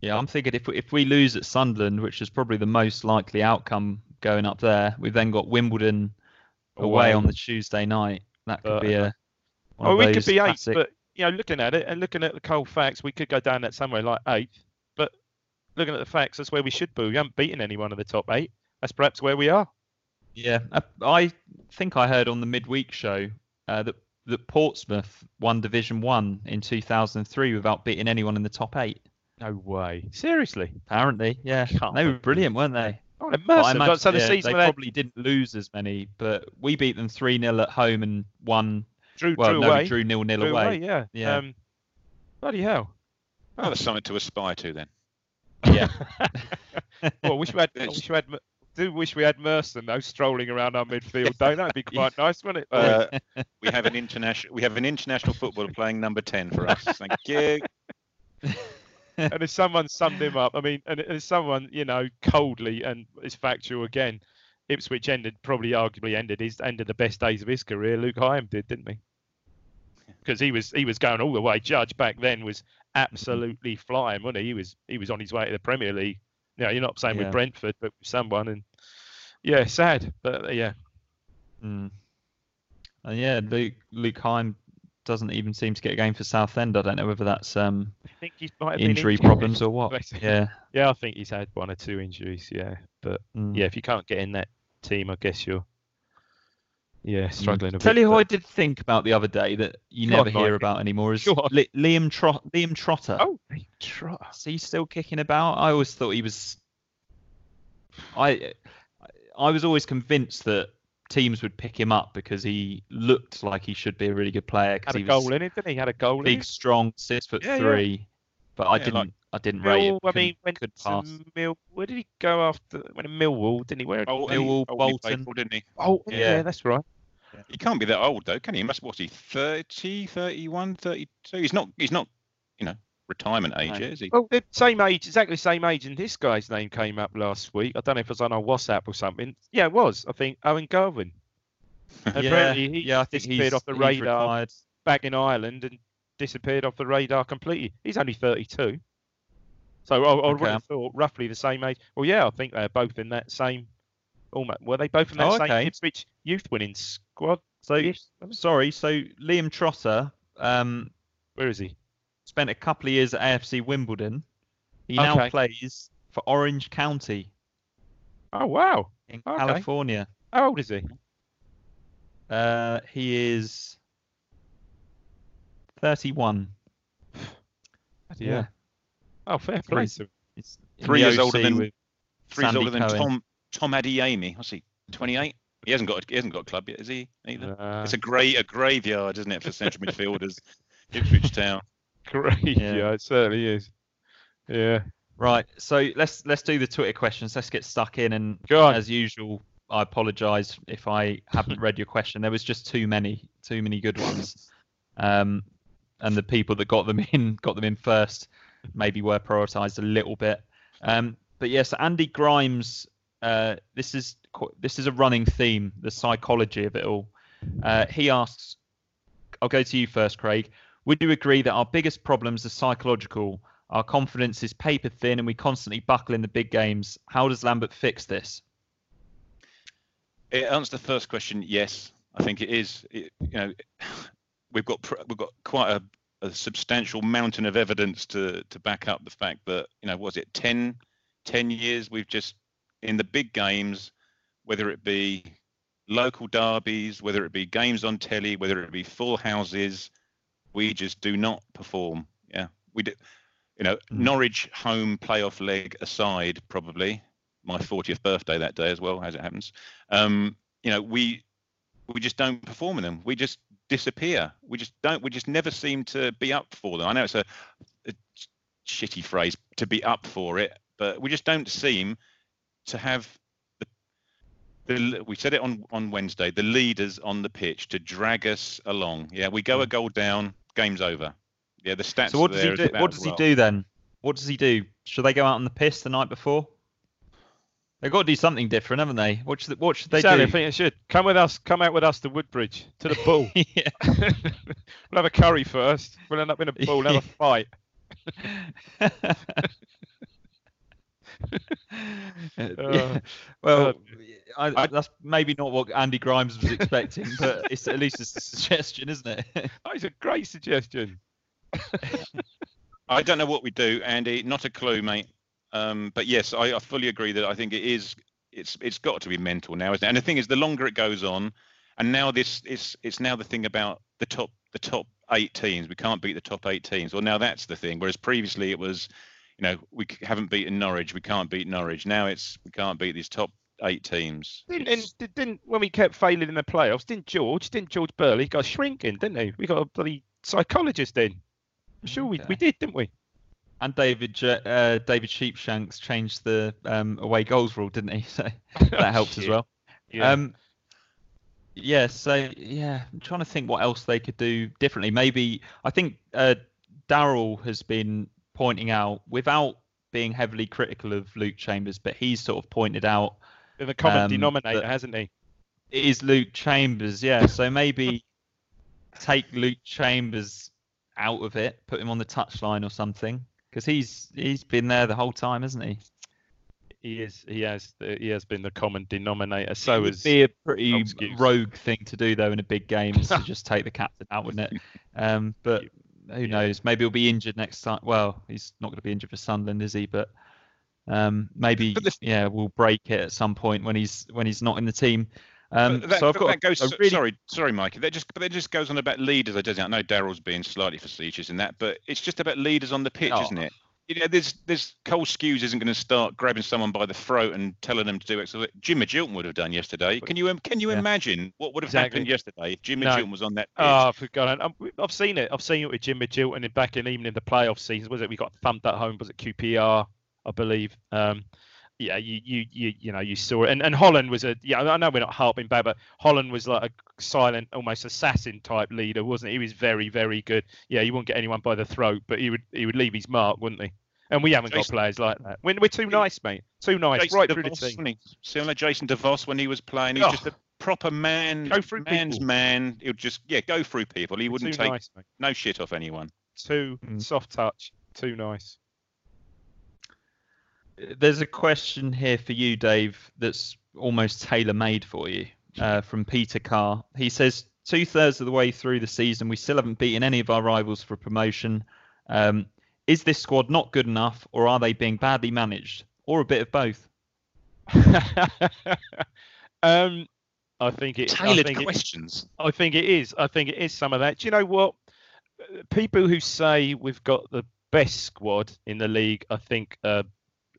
Yeah, I'm thinking if we, if we lose at Sunderland, which is probably the most likely outcome going up there, we've then got Wimbledon away, Away. on the Tuesday night. That could be a. Oh, of we could be eighth, classic- but you know, looking at it and looking at the cold facts, we could go down that somewhere like eighth. But looking at the facts, that's where we should be. We haven't beaten anyone of the top eight. That's perhaps where we are. Yeah, I, I think I heard on the midweek show uh, that that Portsmouth won Division One in 2003 without beating anyone in the top eight. No way. Seriously. Apparently, yeah, Can't they were brilliant, weren't they? Oh, they're But I massive. imagine- so the yeah, season they they probably didn't lose as many, but we beat them three 0 at home and won. Drew, well, drew no, away. drew nil nil drew away. Yeah. Yeah. Um, bloody hell. Oh, that's something to aspire to then. Yeah, *laughs* well, wish we had. I wish we had. Do wish we had Merson though strolling around our midfield. Though that'd be quite *laughs* nice, wouldn't it? Uh, we have an international we have an international footballer playing number ten for us. Thank you. *laughs* and if someone summed him up, I mean, and if someone, you know, coldly and it's factual again, Ipswich ended probably arguably ended his ended the best days of his career. Luke Hyam did, didn't he? Because he was he was going all the way. Judge back then was absolutely flying, wasn't he? He was he was on his way to the Premier League. You know, you're not saying Yeah. with Brentford, but with someone, and yeah, sad, but uh, yeah, Mm. And yeah, Luke Luke Hyam doesn't even seem to get a game for Southend. I don't know whether that's um, I think he might have injury problems or what. *laughs* Yeah. Yeah, I think he's had one or two injuries. Yeah, but Mm. yeah, if you can't get in that team, I guess you're yeah mm. struggling a bit. Tell you who I did think about the other day that you Go on, never hear about anymore is on. Li- Liam Trot Liam Trotter. Oh, Trotter. Is he still kicking about? I always thought he was. I I was always convinced that teams would pick him up because he looked like he should be a really good player. Had a goal in it, didn't he? Had a goal in big, it. strong, six foot Yeah, yeah. three. But I Yeah, didn't. like- I didn't rate him. I mean, couldn't- went could to pass. Mill. Where did he go after? Went to Millwall, didn't he? Where? Oh, Millwall, oh, he- oh, he Bolton. for, didn't he? Oh, yeah, Yeah. that's right. He can't be that old though, can he? He must what's he 30, 31, 32? He's not he's not, you know, retirement age, No. is he? Well, they're same age, exactly the same age, and this guy's name came up last week. I don't know if it was on our WhatsApp or something. Yeah, it was. I think Owen Garvan. *laughs* Yeah, Apparently, he yeah. I think disappeared he's, off the radar retired. back in Ireland and disappeared off the radar completely. He's only 32. So I, I would Okay. have thought roughly the same age. Well, yeah, I think they're both in that same. Almost, were they both in that Oh, same okay. Ipswich youth winning squad? So Yes. sorry. So Liam Trotter um, Where is he? spent a couple of years at AFC Wimbledon. He now plays for Orange County Oh wow! in Okay. California. How old is he? Uh, he is 31. *sighs* Yeah. Oh, fair play. He's- to. He's Three years older than- with Three years older than Cohen. Tom Tom Adeyemi. What's he? Twenty eight? He hasn't got he hasn't got a club yet, is he? Either. Uh, it's a great a graveyard, isn't it, for central midfielders? *laughs* Ipswich Town. great. Yeah. Yeah. it certainly is. Yeah. Right. So let's let's do the Twitter questions. Let's get stuck in. And Go on. as usual, I apologise if I haven't read your question. There was just too many, too many good ones. Um, and the people that got them in got them in first maybe were prioritised a little bit. Um, but yes, Andy Grimes. Uh, this is this is a running theme, the psychology of it all. Uh, he asks, I'll go to you first, Craig. Would you agree that our biggest problems are psychological? Our confidence is paper thin and we constantly buckle in the big games. How does Lambert fix this? It answers the first question. Yes, I think it is. It, you know, we've got we've got quite a, a substantial mountain of evidence to to back up the fact that you know was it 10, 10 years we've just in the big games, whether it be local derbies, whether it be games on telly, whether it be full houses, we just do not perform. Yeah, we do. You know, Norwich home playoff leg aside, probably my 40th birthday that day as well, as it happens. Um, you know, we we just don't perform in them. We just disappear. We just don't. We just never seem to be up for them. I know it's a, a shitty phrase to be up for it, but we just don't seem to have the, the we said it on on Wednesday. The leaders on the pitch to drag us along. Yeah, we go a hmm. goal down, game's over. Yeah, the stats. So what are does there he do? What does he do then? What does he do? Should they go out on the piss the night before? They've got to do something different, haven't they? What should, what should they exactly, do? I think it should come with us. Come out with us to Woodbridge to the bull. *laughs* *laughs* we'll have a curry first. We'll end up in a bull. We'll have a *laughs* fight. Uh, well, I, that's maybe not what Andy Grimes was expecting, but it's at least it's a suggestion, isn't it? oh, it's a great suggestion. I don't know what we do, Andy. Not a clue, mate. Um, but yes, I, I, fully agree that I think it is. It's it's got to be mental now, isn't it? And the thing is, the longer it goes on, and now this is it's now the thing about the top the top eight teams. We can't beat the top eight teams. Well, now that's the thing. Whereas previously it was, you know, we haven't beaten Norwich. We can't beat Norwich. Now it's we can't beat these top eight teams. Didn't, and didn't when we kept failing in the playoffs? Didn't George? Didn't George Burley got shrinking? Didn't he? We got a bloody psychologist in. I'm sure we, we did, didn't we? And David uh, David Sheepshanks changed the um, away goals rule, didn't he? *laughs* So *laughs* that helped as well. Yeah. Um, yeah. So yeah, I'm trying to think what else they could do differently. Maybe I think uh, Daryl has been pointing out without being heavily critical of Luke Chambers, but he's sort of pointed out the common um, denominator, hasn't he? It is Luke Chambers, yeah. So maybe *laughs* take Luke Chambers out of it, put him on the touchline or something, because he's he's been there the whole time, hasn't he? He is. He has. He has been the common denominator. So it would be a pretty rogue thing to do though in a big game is to *laughs* just take the captain out, wouldn't it? Um, but who knows? Maybe he'll be injured next time. Well, he's not going to be injured for Sunderland, is he? But um, maybe *laughs* yeah, we'll break it at some point when he's when he's not in the team. Um, that, so I've got that goes. a really... Sorry, sorry, Mikey. That just but that just goes on about leaders. I don't know. Daryl's being slightly facetious in that, but it's just about leaders on the pitch, Oh. isn't it? You know, there's there's Cole Skuse isn't going to start grabbing someone by the throat and telling them to do it. So that Jim Magilton would have done yesterday. Can you can you Yeah. imagine what would have Exactly. happened yesterday if Jim No. Magilton was on that pitch? Oh, I've forgotten. I'm- I've seen it. I've seen it with Jim Magilton and back in even in the playoff season. Was it we got thumped at home? Was it QPR? I believe. Um, yeah, you, you you you know you saw it, and and Holland was a yeah. I know we're not harping back, but Holland was like a silent, almost assassin type leader, wasn't he? He was very very good. Yeah, he wouldn't get anyone by the throat, but he would he would leave his mark, wouldn't he? And we haven't Jason- got players like that. We're, we're too nice, mate. Too nice, Jason right through the DeVos, team. wasn't? Similar Jason DeVos when he was playing. He was Oh. just a proper man, Go through man's people. man. He would just yeah go through people. He wouldn't Too take nice, no shit off anyone. Too mm. soft touch. Too nice. There's a question here for you, Dave, that's almost tailor made for you uh, from Peter Carr. He says, Two thirds of the way through the season, we still haven't beaten any of our rivals for promotion. Um, is this squad not good enough, or are they being badly managed, or a bit of both? *laughs* um, I think it. I Tailored think it- questions. I think it is. I think it is some of that. Do you know what? People who say we've got the best squad in the league, I think uh,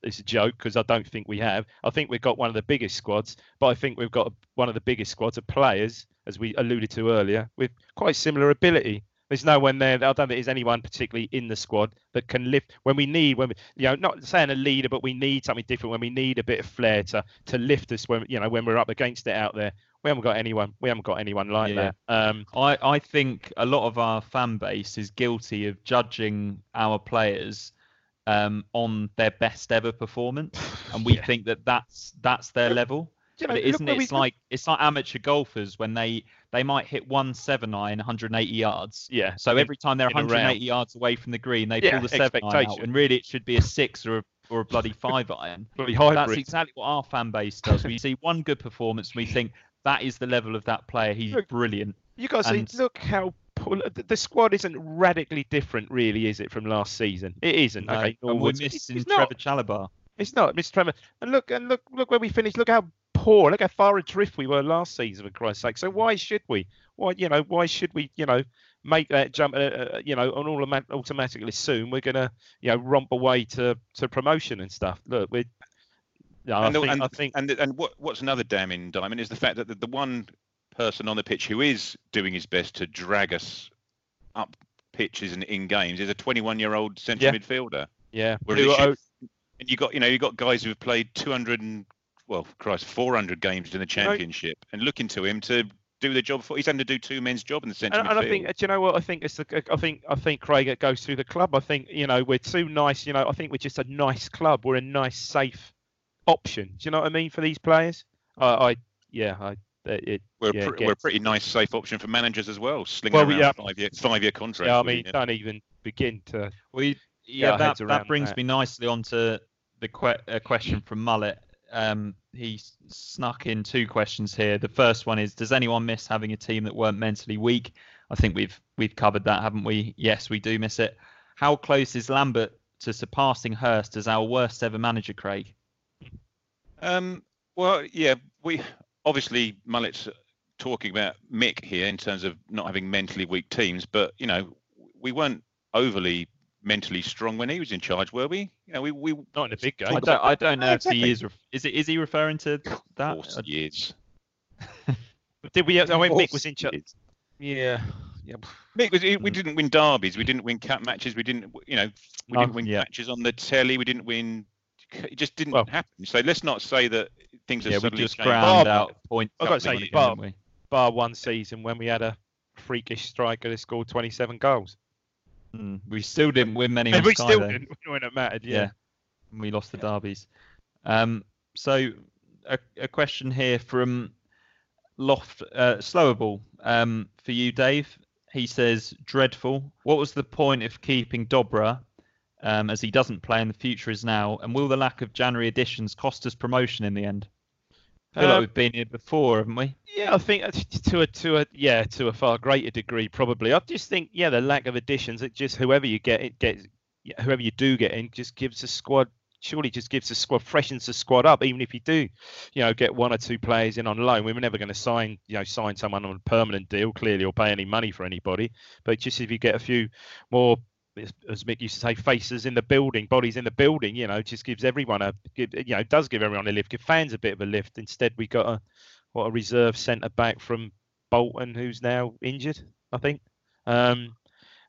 it's a joke because I don't think we have. I think we've got one of the biggest squads, but I think we've got one of the biggest squads of players, as we alluded to earlier, with quite similar ability. There's no one there. I don't think there's anyone particularly in the squad that can lift when we need. When we, you know, not saying a leader, but we need something different. When we need a bit of flair to to lift us when you know when we're up against it out there. We haven't got anyone. We haven't got anyone like Yeah. that. Um, I, I think a lot of our fan base is guilty of judging our players um, on their best ever performance, *laughs* and we Yeah. think that that's that's their level. you know, But isn't it? It's like it's like amateur golfers when they they might hit one seven iron 180 yards. Yeah. So every time they're 180 yards away from the green, they Yeah, pull the seven iron out, and really it should be a six or a or a bloody *laughs* five iron. Bloody That's exactly what our fan base does. We see one good performance, and we think that is the level of that player. He's Look, brilliant. You guys, And- see, look how poor, the, the squad isn't radically different, really, is it, from last season? It isn't. No, okay, and we're Norwood's- it's- missing it's Trevor not. Chalobah. It's not, Mr. Trevor. And look, and look, look where we finished. Look how poor. Look how far adrift we were last season, for Christ's sake. So why should we? Why, you know, why should we, you know, make that jump? Uh, uh, you know, and automa- automatically assume we're gonna, you know, romp away to to promotion and stuff. Look, we're. No, I and, the- think, and, I think and and what what's another damning diamond is the fact that the, the one person on the pitch who is doing his best to drag us up pitches and in games is a 21 year old central Yeah. midfielder. yeah. Whereas who it are- should- and you got you know you got guys who have played 200 and well Christ 400 games in the championship and looking to him to do the job for he's having to do two men's job in the central and, and I think, do you know what? I think it's the, I think, I think Craig it goes through the club. I think, you know, we're too nice. You know, I think we're just a nice club. We're a nice, safe option. Do you know what I mean for these players? I, I yeah, I it, we're, yeah, a pr- we're a pretty nice safe option for managers as well. Slinging Well, around yeah. five year five year contracts. Yeah, I mean, you, yeah. don't even begin to. We our yeah, that, that brings that. me nicely onto the que- a question from Mullet. Um, he snuck in two questions here. The first one is: Does anyone miss having a team that weren't mentally weak? I think we've we've covered that, haven't we? Yes, we do miss it. How close is Lambert to surpassing Hurst as our worst ever manager, Craig? Um, well, yeah, we obviously Mullet's talking about Mick here in terms of not having mentally weak teams, but you know, we weren't overly mentally strong when he was in charge, were we? You know, we we not in a big game. I don't I don't know Yeah, if he is is it is he referring to that? Of course he is. *laughs* Did we? I mean, Mick was in charge. Yeah, yeah. Mick, was, we didn't win derbies. We didn't win cup matches. We didn't, you know, we No, didn't oh, win yeah. matches on the telly. We didn't win. It just didn't Well- happen. So let's not say that things are Yeah, we suddenly just changed. ground Bar- out points. I've got to say, bar- didn't? Bar one season when we had a freakish striker that scored 27 goals. Mm, we still didn't win many. *laughs* We Sky, still though. didn't win when it mattered. Yeah. Yeah. and we lost the derbies. Um, so a, a question here from Loft uh, Slowable um, for you, Dave. He says, "Dreadful. What was the point of keeping Dobra, um, as he doesn't play and the future is now? And will the lack of January additions cost us promotion in the end? I feel Um, like we've been here before, haven't we? Yeah, I think uh, to a to a yeah to a far greater degree probably. I just think yeah the lack of additions. It just whoever you get it gets whoever you do get in just gives the squad surely just gives the squad freshens the squad up. Even if you do, you know, get one or two players in on loan, we were never going to sign you know sign someone on a permanent deal clearly or pay any money for anybody. But just if you get a few more. As- Mick used to say, faces in the building, bodies in the building. You know, just gives everyone a, you know, does give everyone a lift. Give fans a bit of a lift. Instead, we got a, what a reserve centre back from Bolton who's now injured, I think. Um,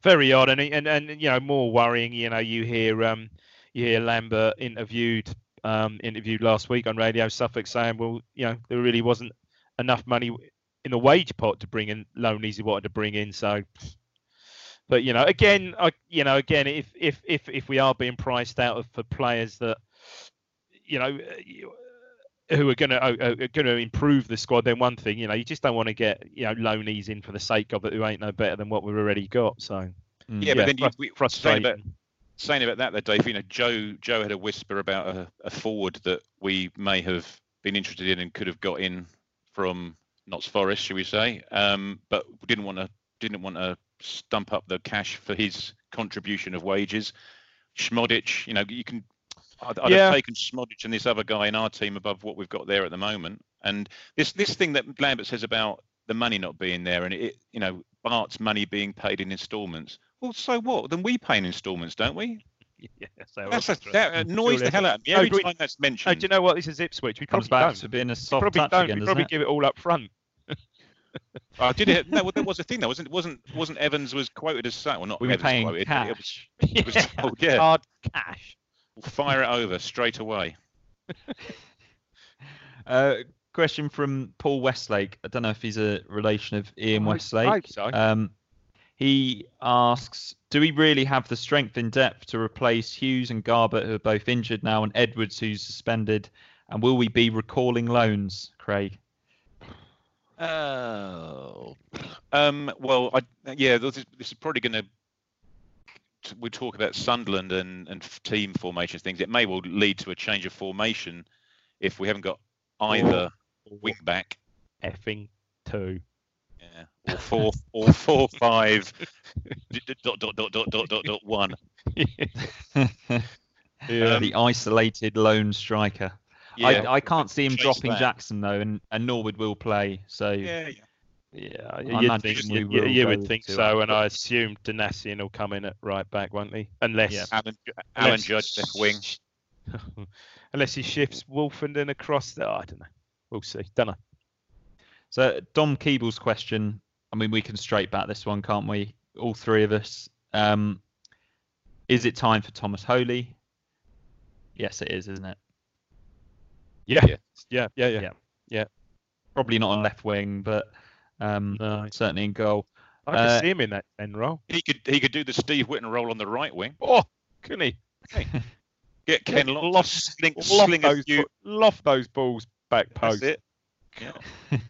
very odd, and and and you know more worrying. You know, you hear um, you hear Lambert interviewed um, interviewed last week on Radio Suffolk saying, well, you know, there really wasn't enough money in the wage pot to bring in loanies he wanted to bring in. So, but you know, again, I you know, again, if if if if we are being priced out of for players that you know you- who are going to are going to improve the squad, then one thing, you know, you just don't want to get you know loanies in for the sake of it who ain't no better than what we've already got. So Mm. Yeah, but then you, frus- we, saying frustrating. about saying about that, though, Dave. You know, Joe Joe had a whisper about a, a forward that we may have been interested in and could have got in from Notts Forest, should we say? Um, but we didn't want to didn't want to stump up the cash for his contribution of wages. Szmodics, you know, you can. I'd, I'd Yeah. have taken Szmodics and this other guy in our team above what we've got there at the moment. And this this thing that Lambert says about the money not being there and it, you know, Bart's money being paid in instalments. Well, so what? Then we pay in instalments, don't we? *laughs* yeah, so That's a, that's that uh, annoys the hell out of me No, every we- time that's Oh, mentioned. do you know what? This is Ipswich. We Comes probably back don't. to being a We soft probably touch don't. again, we doesn't probably it? give it all up front. *laughs* Oh, did it? No, well, there was a thing though, wasn't wasn't wasn't Evans was quoted as saying, well, not We were Evans paying quoted, but it was, cash. it was told, *laughs* yeah, Hard cash. we'll fire it over straight away. *laughs* Uh, question from Paul Westlake. I don't know if he's a relation of Ian I Westlake. hope so. Um, he asks, do we really have the strength in depth to replace Huws and Garbutt, who are both injured now, and Edwards, who's suspended? And will we be recalling loans, Craig? Oh, um, well, I, yeah, this is, this is probably going to. We talk about Sunderland and, and team formation things. It may well lead to a change of formation if we haven't got either wing back, Effing two. yeah, or four, or four five, *laughs* d- d- dot dot dot dot dot dot dot one. Yeah. *laughs* the isolated lone striker. Yeah, I, I can't see him chase dropping that. Jackson though, and, and Norwood will play. So yeah, yeah. Yeah, I you'd think, we you, you would think so, up and. I assume Donacien will come in at right back, won't he? Unless Yeah. Alan, *laughs* Alan unless- Judge left wing. *laughs* unless he shifts Woolfenden across there. I don't know. We'll see. Don't know. So Dom Keeble's question. I mean, we can straight back this one, can't we? All three of us. Um, is it time for Tomas Holy? Yes, it is, isn't it? Yeah, Yeah. yeah, yeah, yeah. Yeah. yeah. Probably not on left wing, but um, No, certainly in goal. I can Uh, see him in that ten role. He could he could do the Steve Whitton role on the right wing. Oh, couldn't he? *laughs* Get Ken Loft, loft, sling, loft, sling a those, few. loft those balls back post. it. *laughs*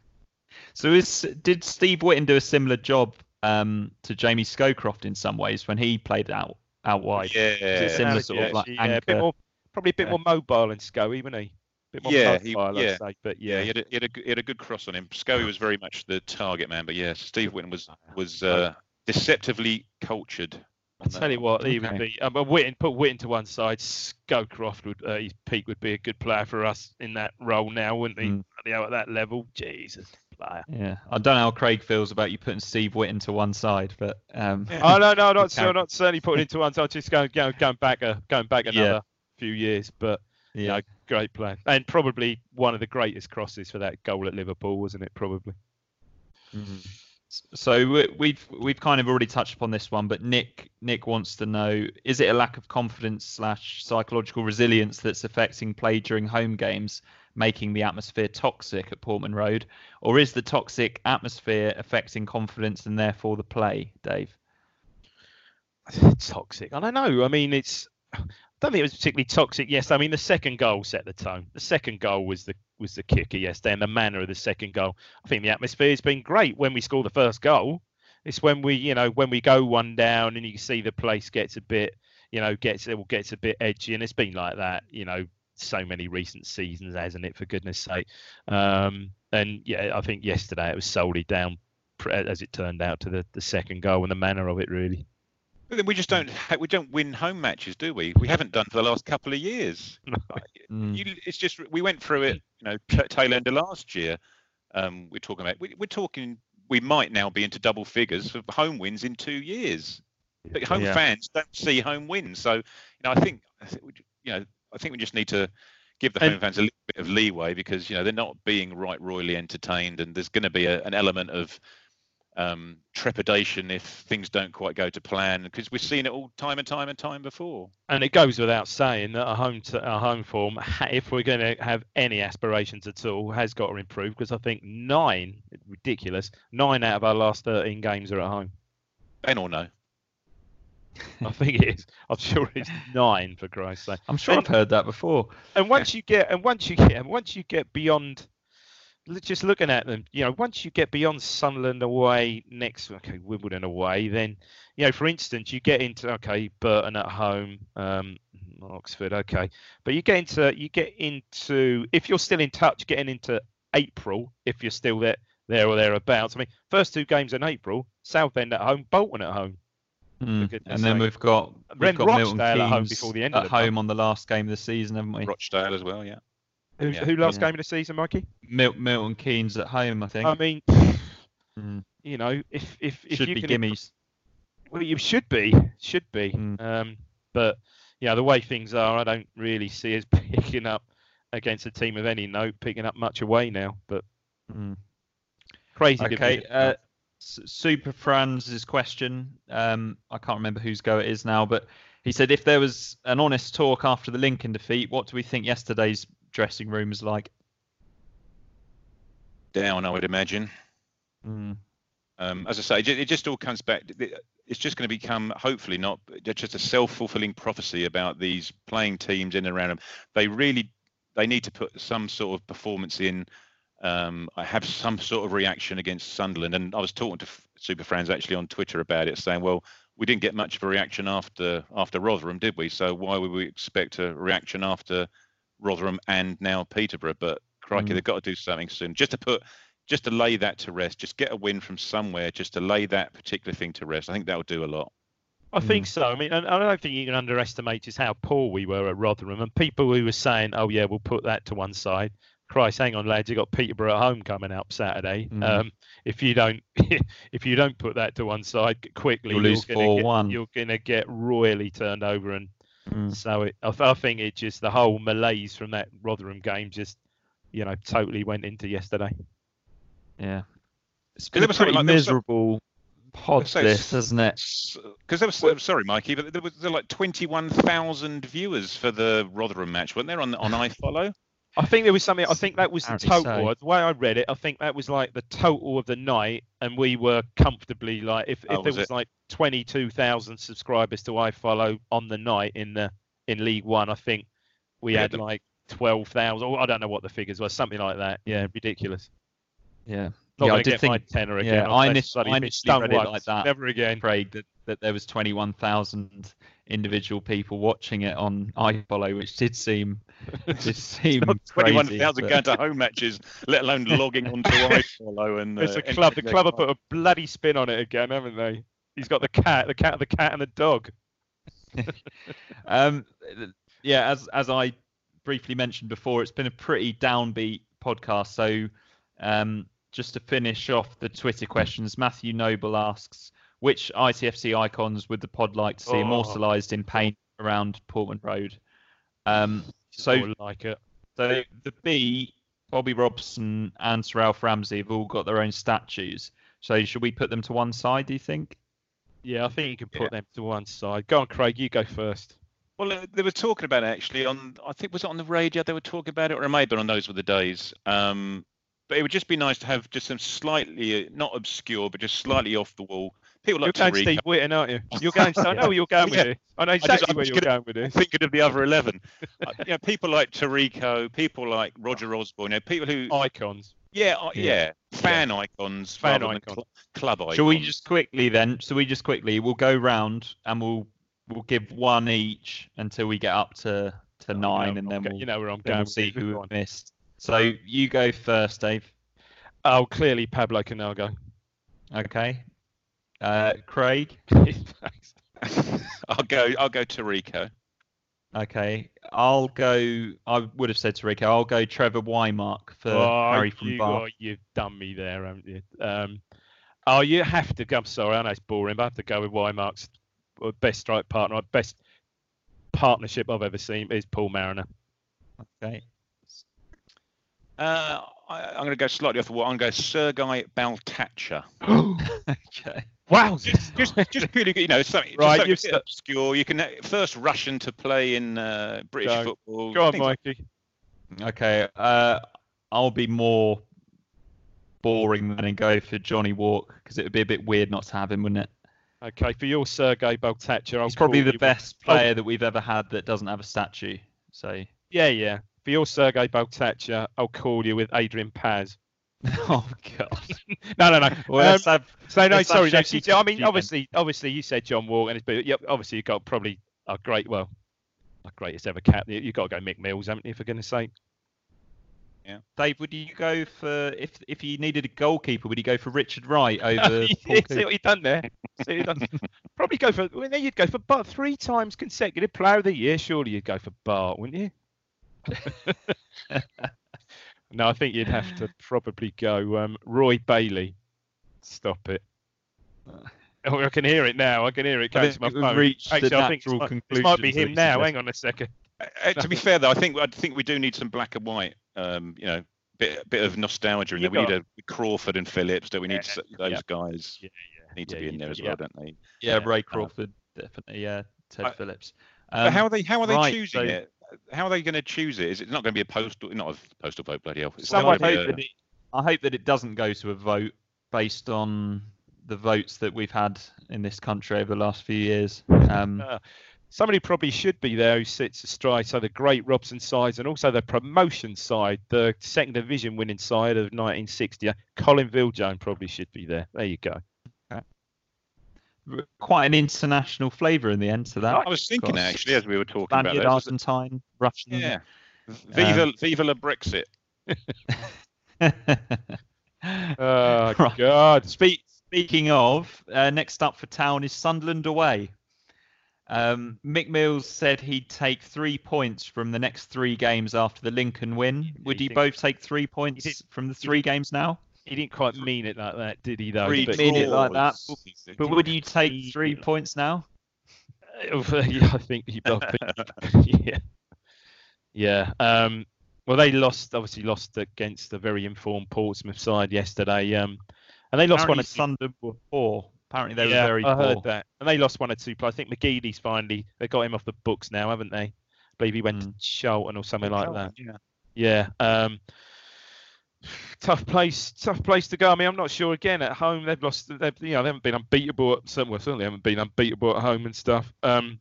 So is did Steve Whitton do a similar job um, to Jamie Scowcroft in some ways when he played out out wide? Yeah. Similar sort of like yeah, a bit more, probably a bit Yeah. more mobile in Scully, wasn't he? Bit more Yeah, he- I'd yeah. say. But Yeah, yeah, he had, a, he, had a, g- he had a good cross on him. Scully was very much the target man, but yeah, Steve Whitton was was uh, deceptively cultured. I tell you what, he would be. Um, but Whitton, put Whitton to one side. Scowcroft would, uh, his peak would be a good player for us in that role now, wouldn't he? Mm. You know, at that level, Jesus, player. Yeah, I don't know how Craig feels about you putting Steve Whitton to one side, but um, oh no, no, not *laughs* Okay. so, not certainly putting into one side. Just going, going, going back a, going back Yeah. another few years, but yeah, you know, great player and probably one of the greatest crosses for that goal at Liverpool, wasn't it? Probably. Mm-hmm. So we- we've we've kind of already touched upon this one, but Nick Nick wants to know: is it a lack of confidence slash psychological resilience that's affecting play during home games, making the atmosphere toxic at Portman Road, or is the toxic atmosphere affecting confidence and therefore the play, Dave? *sighs* toxic. I don't know. I mean, it's. Don't think it was particularly toxic. Yes, I mean the second goal set the tone. The second goal was the was the kicker yesterday, and the manner of the second goal. I think the atmosphere has been great when we score the first goal. It's when we, you know, when we go one down and you see the place gets a bit, you know, gets it gets a bit edgy, and it's been like that, you know, so many recent seasons, hasn't it? For goodness sake. Um, and yeah, I think yesterday it was solely down, as it turned out, to the the second goal and the manner of it, really. But then we just don't we don't win home matches, do we? We haven't done for the last couple of years. Mm. You, it's just we went through it, you know, t- tail end of last year. Um, we're talking about we, we're talking we might now be into double figures for home wins in two years. But home Yeah. fans don't see home wins, so you know I think we, you know I think we just need to give the And- home fans a little bit of leeway because you know they're not being right royally entertained, and there's going to be a, an element of um, trepidation if things don't quite go to plan because we've seen it all time and time and time before. And it goes without saying that a home to, a home form, if we're going to have any aspirations at all, has got to improve because I think nine, ridiculous, nine out of our last 13 games are at home. Ben or no? *laughs* I think it is. I'm sure it's nine for Christ's sake. I'm sure And- I've heard that before. And once you get, and once you get, and once you get beyond, l- just looking at them, you know, once you get beyond Sunderland away, next, okay, Wimbledon away, then, you know, for instance, you get into, okay, Burton at home, um, Oxford, okay, but you get into, you get into, if you're still in touch, getting into April, if you're still there, there or thereabouts. I mean, first two games in April, Southend at home, Bolton at home. Mm. And then sake. we've got we've Ren got Milton Rochdale at home Keynes before the end of at the home on the last game of the season, haven't we? Rochdale as well, yeah. Who's, Yeah. who last Yeah. game of the season, Mikey? Mil- Milton Keynes at home, I think. I mean, Mm. you know, if if if Should you be can, gimmies. well, you should be, should be. Mm. Um, but yeah, the way things are, I don't really see us *laughs* picking up against a team of any note, picking up much away now. But Mm. crazy. Okay. Uh, Super Franz's question. Um, I can't remember whose go it is now, but he said if there was an honest talk after the Lincoln defeat, what do we think yesterday's dressing room was like? Down, I would imagine. Mm. Um, as I say, it just all comes back. It's just going to become, hopefully, not just a self-fulfilling prophecy about these playing teams in and around them. They really, they need to put some sort of performance in. Um, I have some sort of reaction against Sunderland, and I was talking to Super Friends actually on Twitter about it, saying, "Well, we didn't get much of a reaction after after Rotherham, did we? So why would we expect a reaction after Rotherham and now Peterborough? But crikey, Mm. they've got to do something soon, just to put." Just to lay that to rest, just get a win from somewhere, just to lay that particular thing to rest. I think that will do a lot. I think so. I mean, and I don't think you can underestimate just how poor we were at Rotherham. And people who were saying, "Oh yeah, we'll put that to one side." Christ, hang on, lads, you got Peterborough at home coming up Saturday. Mm. Um, if you don't, *laughs* if you don't put that to one side quickly, You'll lose you're gonna get- 4-1. You're going to get royally turned over, and Mm. so it, I, I think it just the whole malaise from that Rotherham game just, you know, totally went into yesterday. Yeah. it's been a pretty like- there was some- miserable pod So this, hasn't it? Because there was I'm sorry, Mikey, but there was there were like twenty-one thousand viewers for the Rotherham match, weren't there on on *laughs* iFollow? I think there was something. I think that was the Apparently total. so. The way I read it, I think that was like the total of the night, and we were comfortably like if, Oh, if there was was it? like twenty two thousand subscribers to iFollow on the night in the in League One, I think we Yeah, had the- like twelve thousand. Or I don't know what the figures were, something like that. Yeah, ridiculous. Yeah. Not yeah, I did think. tenner again. Yeah, I bloody I been initially stung read it like that. Never again. Craig, that, that there was 21,000 individual people watching it on iFollow, which did seem did *laughs* seem Twenty-one thousand but- going to home matches, let alone logging onto *laughs* iFollow and. It's uh, a club. The club have put a bloody spin on it again, haven't they? He's got the cat, the cat, the cat, and the dog. *laughs* um, yeah, as as I briefly mentioned before, it's been a pretty downbeat podcast. So, um, just to finish off the Twitter questions, Matthew Noble asks, which ITFC icons would the pod like to see Oh. immortalised in paint around Portman Road? Um, so, Sort like it. so the B, Bobby Robson and Sir Alf Ramsey have all got their own statues. So should we put them to one side? Do you think? Yeah, I think you can put them to one side. Go on, Craig. You go first. Well, uh, they were talking about it actually on. I think was it on the radio they were talking about it, or it may have been on those were the days. Um, but it would just be nice to have just some slightly uh, not obscure, but just slightly off the wall. People like *laughs* You're going Tariq. Steve Whitton, aren't you? You're going. I know where you're going with Yeah. this. I know exactly I'm where you're gonna- going with this. thinking of the other eleven. *laughs* Uh, you know, people like Taricco, people like Roger Osborne, you know, people who, Icons. yeah, uh, Yeah. yeah, fan icons, Fan icons. cl- club icons. Shall we just quickly then? So we just quickly we'll go round and we'll we'll give one each until we get up to to nine, and then Okay, we'll, you know where I'm going. we'll see who Go we missed. So you go first, Dave. Oh, clearly Pablo Counago. Okay. Uh, Craig. *laughs* I'll go. I'll go Taricco. Okay. I'll go. I would have said to Rico. I'll go Trevor Whymark for oh, Harry from you, Bath. oh, you've done me there, haven't you? Um, oh, you have to go. I'm sorry, I know it's boring, but I have to go with Whymark's uh, best strike partner, best partnership I've ever seen is Paul Mariner. Okay. Uh, I, I'm going to go slightly off the wall. I'm going to go Sergei Baltacha. *gasps* *gasps* okay. Wow. just, just, just purely, you know, something, Right, just you've something a bit obscure. You can uh, first Russian to play in uh, British Go. football. Go on, things like- Mikey. Okay. Uh, I'll be more boring than and go for Johnny Wark because it would be a bit weird not to have him, wouldn't it? Okay, for your Sergei Baltacha, I'll He's probably call the you best Oh, player that we've ever had that doesn't have a statue. So, yeah, yeah. For your Sergei Baltacha, I'll call you with Adrian Paz. *laughs* oh god. No, no, no. Well, Um, let's have, So no, sorry. No, Shaky see, I mean, Tuesday then. obviously, obviously, you said John Wark, and it's but yeah, obviously you got probably a great, well, a greatest ever cap. You you got to go Mick Mills, haven't you? For goodness sake. Yeah. Dave, would you go for if if you needed a goalkeeper, would you go for Richard Wright *laughs* over see what Cooper? he done there. See what he done. *laughs* Probably go for. Well, then you'd go for Bart three times consecutive Player of the Year. Surely you'd go for Bart, wouldn't you? *laughs* no, I think you'd have to probably go um, Roy Bailey. Stop it. *laughs* Oh, I can hear it now. I can hear it going to my we've phone. reached the Actually, I think natural this might, this might be him now. Hang on a second. Uh, to be fair, though, I think I think we do need some black and white. Um, you know, bit bit of nostalgia in You there. We got- need a Crawford and Phillips. Do we need Yeah, those yeah. guys? Yeah, Need to yeah, be in there as yeah. well, don't they? Yeah, Yeah, Ray uh, Crawford, definitely. Yeah, Ted I- Phillips. but Um, how are they? How are they right, choosing so- it? How are they going to choose it? Is it not going to be a postal? Not a postal vote, bloody hell. It's Someone hope be that it, I hope that it doesn't go to a vote based on the votes that we've had in this country over the last few years. Um, *laughs* Uh, somebody probably should be there who sits astride so the great Robson sides and also the promotion side, the second division winning side of 1960. Colin Viljoen probably should be there. There you go. Quite an international flavour in the end to that. I was thinking Gosh. actually as we were talking about Spaniard, that. Argentine, Russian. Yeah. Viva, Viva la Brexit. *laughs* Oh, Right. God. Speak, speaking of, uh, next up for town is Sunderland away. Um, Mick Mills said he'd take three points from the next three games after the Lincoln win. Would he you both take three points from the three games now? He didn't quite mean it like that, did he, though? Three But- mean it like that. But would you take Three- three points now? *laughs* yeah, I think he both. *laughs* yeah, yeah. Um, well, they lost. Obviously, lost against a very informed Portsmouth side yesterday. Um, and they lost one Apparently or two. Sunderland were poor. Apparently they yeah, were very I poor. heard that. And they lost one or two. But I think McGeady's finally they got him off the books now, haven't they? I believe he went Mm. to Charlton or something like that. Yeah. Yeah. Um, tough place, tough place to go. I mean, I'm not sure. Again, at home they've lost. They've you know they haven't been unbeatable. At, some- well, certainly haven't been unbeatable at home and stuff. Um,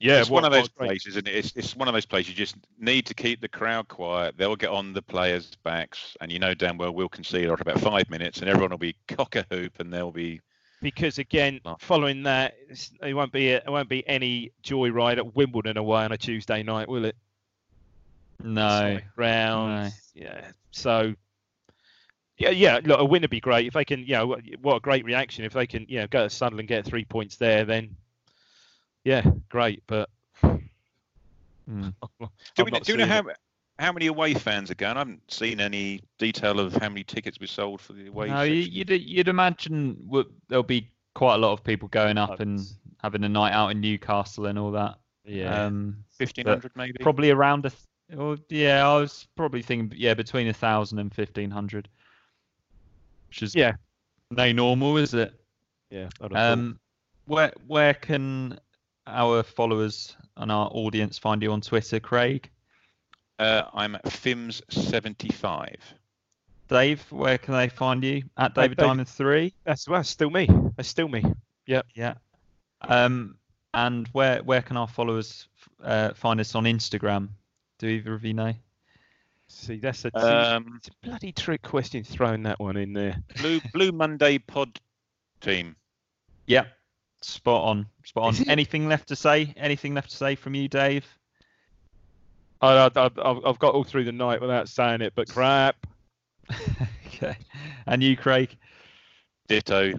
Yeah, it's what- one of those places, and it's it's one of those places you just need to keep the crowd quiet. They'll get on the players' backs, and you know damn well we'll concede after about five minutes, and everyone will be *laughs* cock a hoop, and they'll be because again, following that, it won't be it won't be any joyride at Wimbledon away on a Tuesday night, will it? No. round. Yeah. So. Yeah, yeah. Look, a win would be great if they can. You know, what- what a great reaction if they can. You know, go to Sunderland, get three points there. Then, yeah, great. But Hmm. *laughs* Do we, do you know how it. how many away fans are going? I haven't seen any detail of how many tickets we sold for the away. No, you- section. you'd you'd imagine w- there'll be quite a lot of people going up and having a night out in Newcastle and all that. Yeah. um, 1500 maybe? Probably around a. Th- or, yeah, I was probably thinking yeah between a thousand and fifteen hundred. Which is Yeah. no normal, is it? Yeah. I'd thought. Um, where where can our followers and our audience find you on Twitter, Craig? Uh, I'm at Fims75. Dave, where can they find you? At David Dave- Diamond Three. that's that's still me. That's still me. Yep. Yeah. Um, and where where can our followers uh, find us on Instagram? Do either of you know? See, that's a, Um, it's a bloody trick question throwing that one in there. Blue Blue Monday Pod Team. Yeah. Spot on. Spot on. Anything left to say? Anything left to say from you, Dave? I, I, I've, I've I've got all through the night without saying it, but crap. *laughs* okay. And you, Craig? Ditto.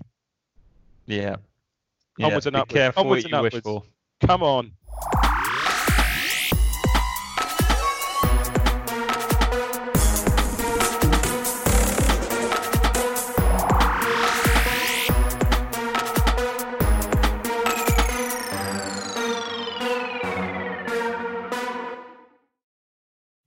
Yeah. Yeah, Onwards and be upwards. careful Onwards what and you wish upwards. for. Come on.